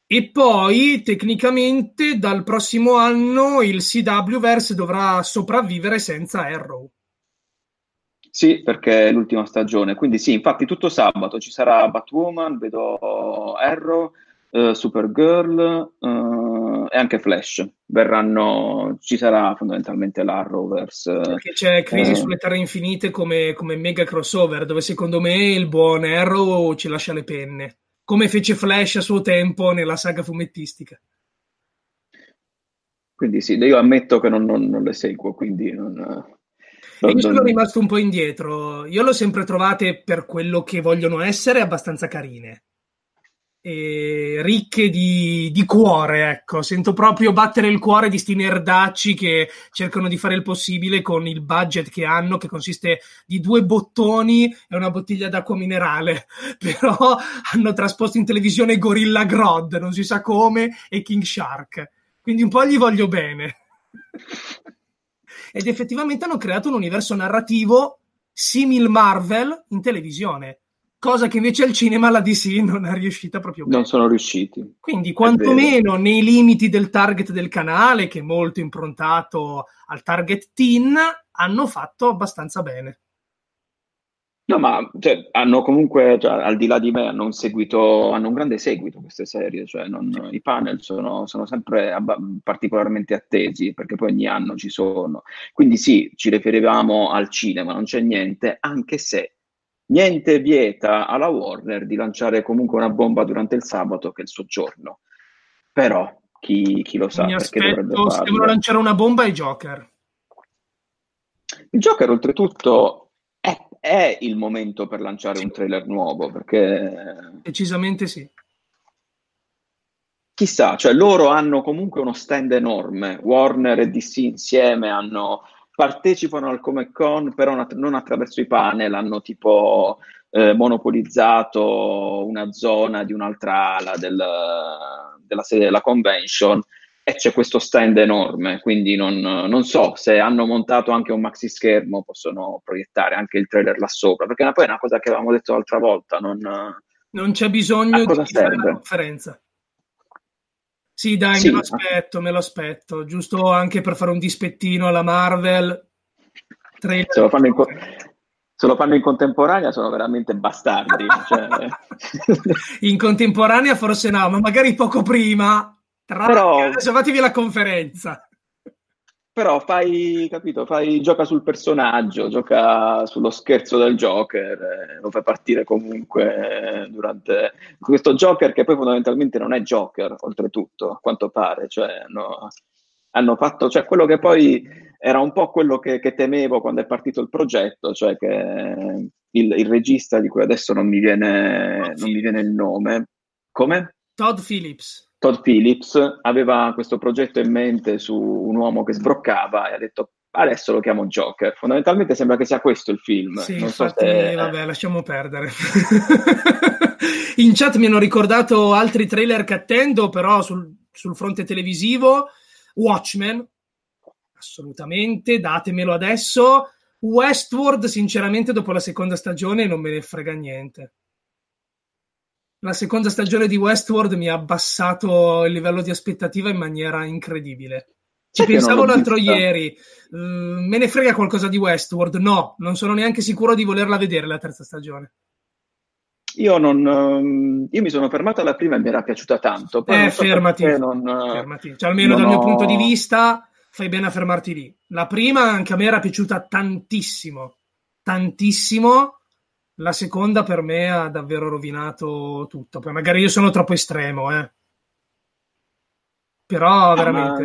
Speaker 2: E poi, tecnicamente, dal prossimo anno il CW-verse dovrà sopravvivere senza Arrow.
Speaker 1: Sì, perché è l'ultima stagione. Quindi sì, infatti tutto sabato ci sarà Batwoman, vedo Arrow, uh, Supergirl uh, e anche Flash. Verranno, ci sarà fondamentalmente l'Arrowverse.
Speaker 2: Perché c'è Crisi uh, sulle Terre Infinite come, come, mega crossover, dove secondo me il buon Arrow ci lascia le penne, come fece Flash a suo tempo nella saga fumettistica.
Speaker 1: Quindi sì, io ammetto che non, non, non le seguo, quindi non...
Speaker 2: Io sono rimasto un po' indietro. Io l'ho sempre trovate per quello che vogliono essere abbastanza carine e ricche di, di, cuore, ecco. Sento proprio battere il cuore di sti nerdacci che cercano di fare il possibile con il budget che hanno, che consiste di due bottoni e una bottiglia d'acqua minerale. Però hanno trasposto in televisione Gorilla Grodd, non si sa come, e King Shark. Quindi un po' gli voglio bene. Ed effettivamente hanno creato un universo narrativo simil Marvel in televisione cosa che invece al cinema la DC non è riuscita proprio bene.
Speaker 1: Non sono riusciti.
Speaker 2: Quindi, quantomeno nei limiti del target del canale, che è molto improntato al target teen, hanno fatto abbastanza bene.
Speaker 1: No, ma cioè, hanno comunque, cioè, al di là di me, hanno un seguito, hanno un grande seguito queste serie, cioè non, i panel sono, sono sempre abba- particolarmente attesi, perché poi ogni anno ci sono. Quindi sì, ci riferivamo al cinema, non c'è niente, anche se Niente vieta alla Warner di lanciare comunque una bomba durante il sabato, che è il suo giorno. Però chi, chi lo sa
Speaker 2: Mi perché aspetto, se devono lanciare una bomba ai Joker.
Speaker 1: Il Joker, oltretutto, è, è il momento per lanciare sì. un trailer nuovo, perché...
Speaker 2: Decisamente sì.
Speaker 1: Chissà, cioè loro hanno comunque uno stand enorme, Warner e DC insieme hanno partecipano al Comic Con, però non attraverso i panel, hanno tipo eh, monopolizzato una zona di un'altra ala del, della sede della convention e c'è questo stand enorme, quindi non, non, so se hanno montato anche un maxi schermo, possono proiettare anche il trailer là sopra, perché poi è una cosa che avevamo detto l'altra volta, non,
Speaker 2: non c'è bisogno di fare una conferenza. Sì, dai, sì. me lo aspetto, me lo aspetto, giusto anche per fare un dispettino alla Marvel.
Speaker 1: Se lo fanno in, co- se lo fanno in contemporanea sono veramente bastardi. cioè...
Speaker 2: in contemporanea forse no, ma magari poco prima. Tra Però... adesso fatevi la conferenza.
Speaker 1: Però fai, capito, fai, gioca sul personaggio, gioca sullo scherzo del Joker, eh, lo fai partire comunque eh, durante questo Joker che poi fondamentalmente non è Joker, oltretutto, a quanto pare, cioè no, hanno fatto, cioè quello che poi era un po' quello che, che temevo quando è partito il progetto, cioè che il, il regista di cui adesso non mi viene, non mi viene il nome, come?
Speaker 2: Todd Phillips.
Speaker 1: Todd Phillips aveva questo progetto in mente su un uomo che sbroccava e ha detto adesso lo chiamo Joker. Fondamentalmente sembra che sia questo il film.
Speaker 2: Sì, non infatti, so se... vabbè, lasciamo perdere. in chat mi hanno ricordato altri trailer che attendo, però sul, sul fronte televisivo, Watchmen, assolutamente, datemelo adesso. Westworld, sinceramente, dopo la seconda stagione non me ne frega niente la seconda stagione di Westworld mi ha abbassato il livello di aspettativa in maniera incredibile. Ci pensavo l'altro vista. ieri, uh, me ne frega qualcosa di Westworld? No, non sono neanche sicuro di volerla vedere la terza stagione.
Speaker 1: Io, non, um, io mi sono fermato alla prima e mi era piaciuta tanto.
Speaker 2: Poi eh, so fermati, non, fermati. Cioè, almeno dal ho... mio punto di vista, fai bene a fermarti lì. La prima anche a me era piaciuta tantissimo, tantissimo la seconda per me ha davvero rovinato tutto. Poi magari io sono troppo estremo, eh. Però ah, veramente.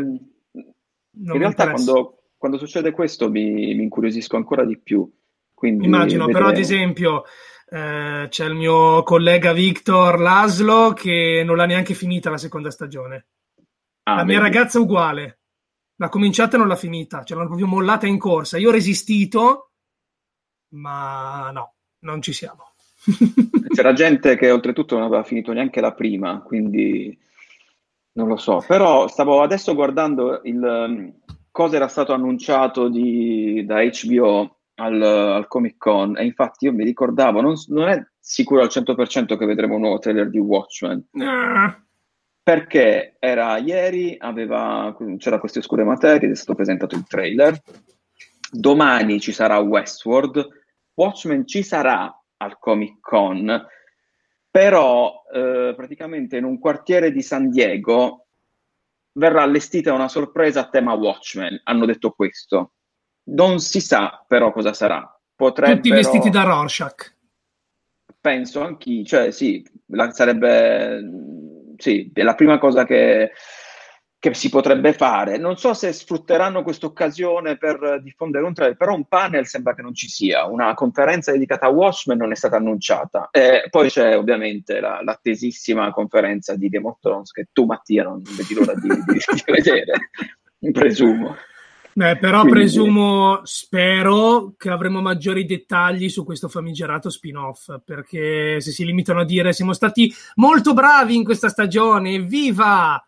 Speaker 1: in realtà quando, quando, succede questo mi, mi, incuriosisco ancora di più. Quindi
Speaker 2: Immagino, vedremo. però ad esempio eh, c'è il mio collega Victor Laszlo che non l'ha neanche finita la seconda stagione. Ah, la mia vedi. ragazza è uguale. L'ha cominciata e non l'ha finita, cioè l'hanno proprio mollata in corsa. Io ho resistito, ma no, non ci siamo.
Speaker 1: C'era gente che oltretutto non aveva finito neanche la prima, quindi non lo so. Però stavo adesso guardando il, um, cosa era stato annunciato di, da HBO al, al, Comic Con e infatti io mi ricordavo, non, non, è sicuro al 100% che vedremo un nuovo trailer di Watchmen. Ah. Perché era ieri, aveva, c'era queste oscure materie, è stato presentato il trailer. Domani ci sarà Westworld, Watchmen ci sarà al Comic Con, però eh, praticamente in un quartiere di San Diego verrà allestita una sorpresa a tema Watchmen. Hanno detto questo. Non si sa però cosa sarà. Potrebbero...
Speaker 2: Tutti vestiti da Rorschach.
Speaker 1: Penso anch'io, cioè sì, la, sarebbe sì, è la prima cosa che, che si potrebbe fare. Non so se sfrutteranno questa occasione per diffondere un trailer, però un panel sembra che non ci sia. Una conferenza dedicata a Watchmen non è stata annunciata. E poi c'è ovviamente la, l'attesissima conferenza di Game of Thrones che tu, Mattia, non vedi l'ora di, di, di vedere, presumo.
Speaker 2: Beh, però Quindi... presumo, spero che avremo maggiori dettagli su questo famigerato spin-off, perché se si limitano a dire siamo stati molto bravi in questa stagione, viva!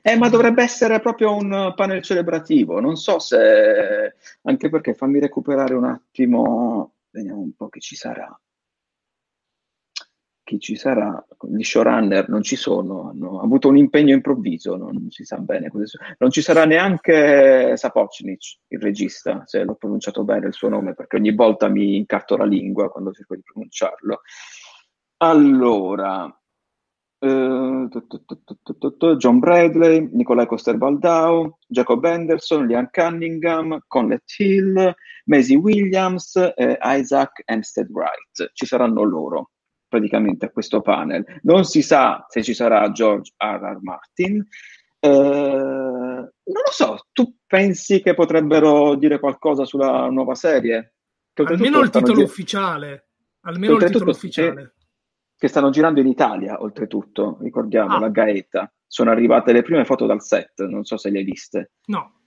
Speaker 1: Eh, ma dovrebbe essere proprio un panel celebrativo, non so se... anche perché fammi recuperare un attimo, vediamo un po' che ci sarà. Chi ci sarà? Gli showrunner non ci sono, hanno avuto un impegno improvviso, non si sa bene. Non ci sarà neanche Sapocnic, il regista, se l'ho pronunciato bene il suo nome, perché ogni volta mi incarto la lingua quando cerco di pronunciarlo. Allora, John Bradley, Nicolai Coster-Baldau, Jacob Anderson, Liam Cunningham, Conlett Hill, Maisie Williams e Isaac Hempstead Wright. Ci saranno loro praticamente a questo panel. Non si sa se ci sarà George R. R. Martin. Uh, non lo so, tu pensi che potrebbero dire qualcosa sulla nuova serie?
Speaker 2: Almeno il titolo gi- ufficiale. Almeno il titolo ufficiale
Speaker 1: che stanno girando in Italia, oltretutto, ricordiamo, ah. la Gaeta. Sono arrivate le prime foto dal set, non so se le hai viste.
Speaker 2: No.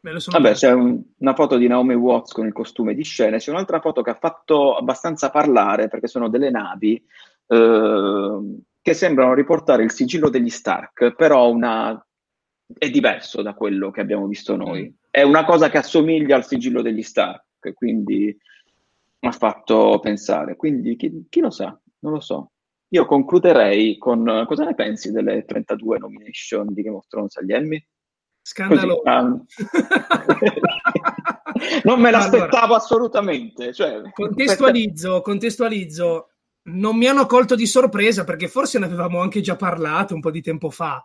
Speaker 1: Vabbè, c'è un, una foto di Naomi Watts con il costume di scena, c'è un'altra foto che ha fatto abbastanza parlare perché sono delle navi eh, che sembrano riportare il sigillo degli Stark, però una... è diverso da quello che abbiamo visto noi. Mm. È una cosa che assomiglia al sigillo degli Stark, quindi mi ha fatto pensare. Quindi chi, chi lo sa? Non lo so. Io concluderei con cosa ne pensi delle 32 nomination di Game of Thrones agli Emmy?
Speaker 2: Scandaloso. Um...
Speaker 1: non me l'aspettavo allora, assolutamente. Cioè,
Speaker 2: contestualizzo, contestualizzo. Non mi hanno colto di sorpresa perché forse ne avevamo anche già parlato un po' di tempo fa.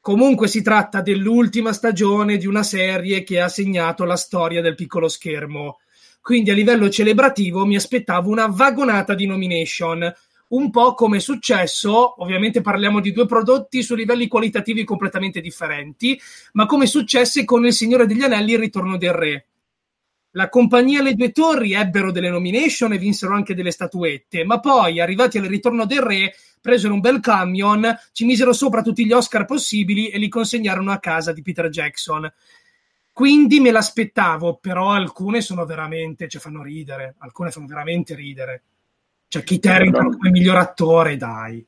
Speaker 2: Comunque si tratta dell'ultima stagione di una serie che ha segnato la storia del piccolo schermo. Quindi a livello celebrativo mi aspettavo una vagonata di nomination un po' come è successo, ovviamente parliamo di due prodotti su livelli qualitativi completamente differenti, ma come successe con Il Signore degli Anelli Il Ritorno del Re. La compagnia Le Due Torri ebbero delle nomination e vinsero anche delle statuette, ma poi, arrivati al Ritorno del Re, presero un bel camion, ci misero sopra tutti gli Oscar possibili e li consegnarono a casa di Peter Jackson. Quindi me l'aspettavo, però alcune sono veramente, cioè fanno ridere, alcune fanno veramente ridere. Cioè, Kit Harington come miglior attore, dai.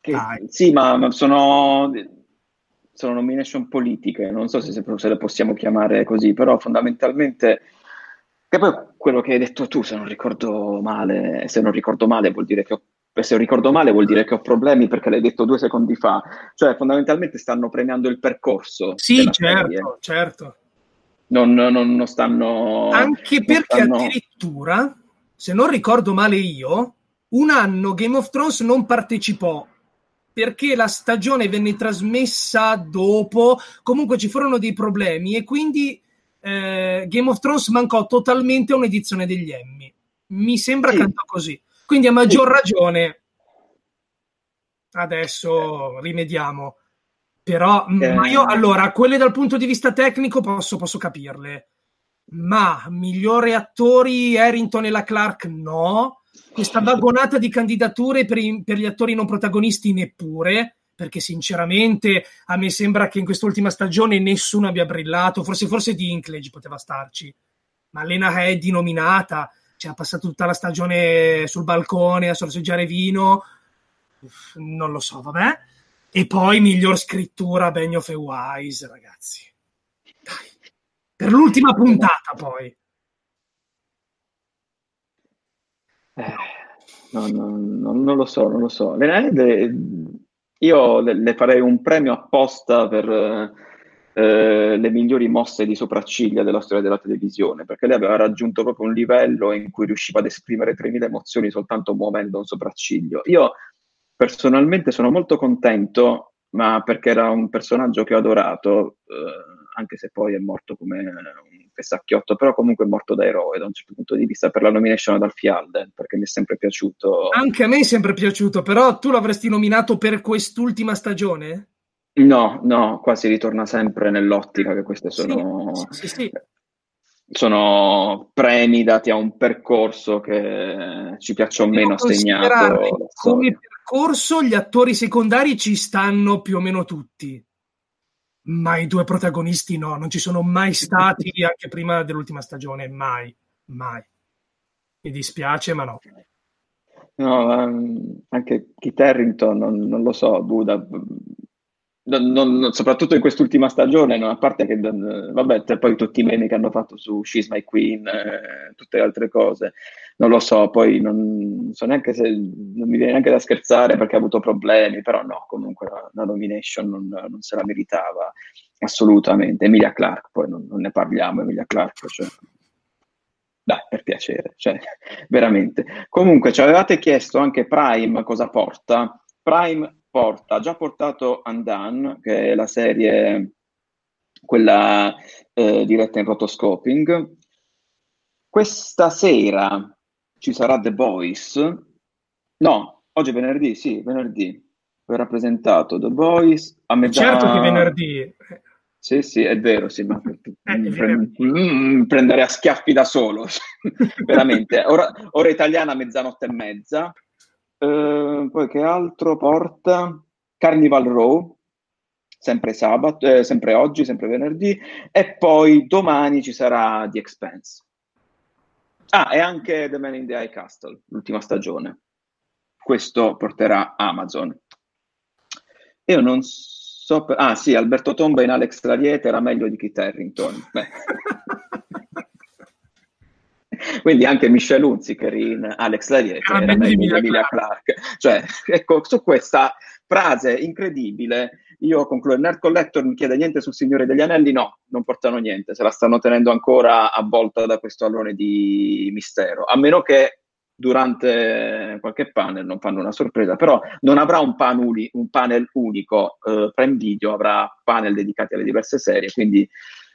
Speaker 1: Che, dai. Sì, ma, ma sono, sono, nomination politiche, non so se, se, le possiamo chiamare così, però fondamentalmente... Che poi quello che hai detto tu, se non ricordo male, se non ricordo male vuol dire che ho se ricordo male vuol dire che ho problemi perché l'hai detto due secondi fa, cioè fondamentalmente stanno premiando il percorso.
Speaker 2: Sì, certo, serie. certo.
Speaker 1: Non, non, non, stanno...
Speaker 2: Anche perché stanno... addirittura se non ricordo male io, un anno Game of Thrones non partecipò perché la stagione venne trasmessa dopo, comunque ci furono dei problemi e quindi eh, Game of Thrones mancò totalmente a un'edizione degli Emmy. Mi sembra sì. canto così. Quindi a maggior ragione adesso rimediamo. Però, eh. io allora, quelle dal punto di vista tecnico posso, posso capirle ma migliore attori Harrington e la Clark no. Questa vagonata di candidature per, i, per, gli attori non protagonisti neppure, perché sinceramente a me sembra che in quest'ultima stagione nessuno abbia brillato, forse, forse Dinklage poteva starci, ma Lena Headey nominata, cioè ha passato tutta la stagione sul balcone a sorseggiare vino, non lo so, vabbè. E poi miglior scrittura Benioff e Wise, ragazzi. Per l'ultima puntata, poi.
Speaker 1: Eh, no, no, no, non lo so, non lo so. Le, le, io le, le, farei un premio apposta per eh, le migliori mosse di sopracciglia della storia della televisione, perché lei aveva raggiunto proprio un livello in cui riusciva ad esprimere 3.000 emozioni soltanto muovendo un sopracciglio. Io personalmente sono molto contento, ma perché era un personaggio che ho adorato. Eh, anche se poi è morto come un fessacchiotto, però comunque è morto da eroe da un certo punto di vista per la nomination ad Alfie Alden, perché mi è sempre piaciuto.
Speaker 2: Anche a me è sempre piaciuto, però tu l'avresti nominato per quest'ultima stagione?
Speaker 1: No, no, qua si ritorna sempre nell'ottica che queste sono,
Speaker 2: sì, sì, sì.
Speaker 1: sono premi dati a un percorso che ci piaccia o meno segnato.
Speaker 2: Come percorso gli attori secondari ci stanno più o meno tutti, ma i due protagonisti no, non ci sono mai stati anche prima dell'ultima stagione, mai, mai. Mi dispiace, ma no.
Speaker 1: No, um, anche Kit Harrington, non, non lo so, Buda, non, non, soprattutto in quest'ultima stagione, no? a parte che, vabbè, poi tutti i meme che hanno fatto su She's My Queen, eh, tutte le altre cose, non lo so, poi non so neanche se, non mi viene neanche da scherzare perché ha avuto problemi, però no, comunque la, nomination non, non, se la meritava assolutamente. Emilia Clark, poi non, ne parliamo, Emilia Clark, cioè, dai, per piacere, cioè, veramente. Comunque, ci avevate chiesto anche Prime cosa porta. Prime porta, ha già portato Undone, che è la serie, quella eh, diretta in rotoscoping. Questa sera ci sarà The Boys. No, oggi è venerdì, sì, venerdì. Verrà presentato The Boys
Speaker 2: a metà... Certo che venerdì.
Speaker 1: Sì, sì, è vero, sì, ma eh, mm, prendere a schiaffi da solo, veramente. Ora, ora, italiana mezzanotte e mezza. Uh, poi che altro porta? Carnival Row, sempre sabato, eh, sempre oggi, sempre venerdì. E poi domani ci sarà The Expense. Ah, e anche The Man in the High Castle, l'ultima stagione. Questo porterà Amazon. Io non so per... Ah sì, Alberto Tomba in Alex Lariete era meglio di Kit Harrington. Quindi anche Michelle Hunziker in Alex Lariete era, era meglio di Emilia Clark. Clark. Cioè, ecco, su questa frase incredibile io concludo. Il Nerd Collector mi chiede niente sul Signore degli Anelli? No, non portano niente, se la stanno tenendo ancora avvolta da questo allone di mistero. A meno che durante qualche panel non fanno una sorpresa, però non avrà un, panuli, un panel unico, eh, Prime Video avrà panel dedicati alle diverse serie, quindi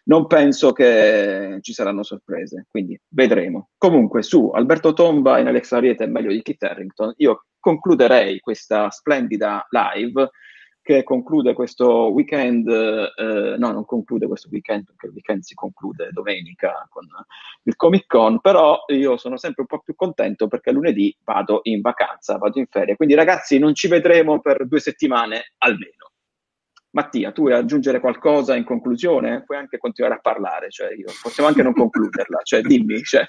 Speaker 1: non penso che ci saranno sorprese, quindi vedremo. Comunque su Alberto Tomba in Alex Ariete è meglio di Kit Harrington, io concluderei questa splendida live che conclude questo weekend, eh, no, non conclude questo weekend perché il weekend si conclude domenica con il Comic Con, però io sono sempre un po' più contento perché lunedì vado in vacanza, vado in ferie. Quindi ragazzi non ci vedremo per due settimane almeno. Mattia, tu vuoi aggiungere qualcosa in conclusione? Puoi anche continuare a parlare, cioè io, possiamo anche non concluderla, cioè dimmi. Cioè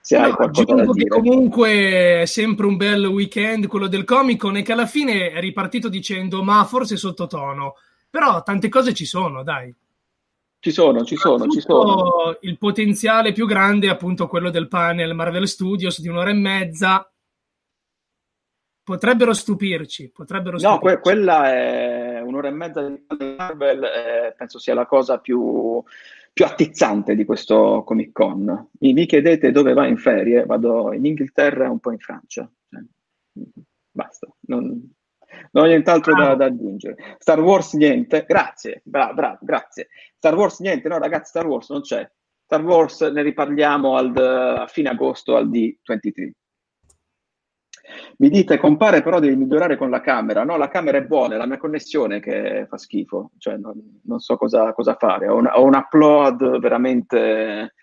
Speaker 1: se no, hai qualcosa da dire.
Speaker 2: comunque è sempre un bel weekend quello del Comic Con e che alla fine è ripartito dicendo ma forse sottotono, però tante cose ci sono, dai.
Speaker 1: Ci sono, ci sono, ci sono.
Speaker 2: Il potenziale più grande è appunto quello del panel Marvel Studios di un'ora e mezza. Potrebbero stupirci, potrebbero stupirci.
Speaker 1: No, que- quella è un'ora e mezza di Marvel, eh, penso sia la cosa più più attizzante di questo Comic Con. Mi, chiedete dove va in ferie? Vado in Inghilterra e un po' in Francia. Cioè, basta, non, non ho nient'altro da, da, aggiungere. Star Wars niente, grazie, bravo, bravo, grazie. Star Wars niente, no ragazzi, Star Wars non c'è. Star Wars ne riparliamo al, a fine agosto al D23. Mi dite, compare, però devi migliorare con la camera. No, la camera è buona, è la mia connessione che fa schifo. Cioè, non, non so cosa, cosa fare. Ho un, ho un, upload veramente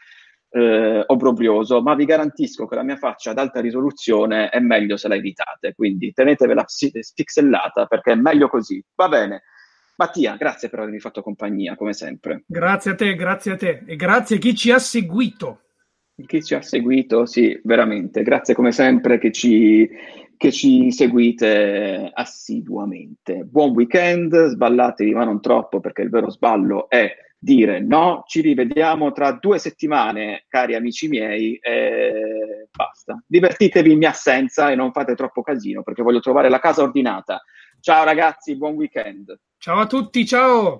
Speaker 1: eh, obbrobrioso, ma vi garantisco che la mia faccia ad alta risoluzione è meglio se la evitate. Quindi tenetevela pixellata perché è meglio così. Va bene. Mattia, grazie per avermi fatto compagnia, come sempre.
Speaker 2: Grazie a te, grazie a te e grazie a chi ci ha seguito
Speaker 1: chi ci ha seguito, sì, veramente. Grazie come sempre che ci, che ci seguite assiduamente. Buon weekend, sballatevi ma non troppo perché il vero sballo è dire no. Ci rivediamo tra due settimane, cari amici miei, e basta. Divertitevi in mia assenza e non fate troppo casino perché voglio trovare la casa ordinata. Ciao ragazzi, buon weekend.
Speaker 2: Ciao a tutti, ciao.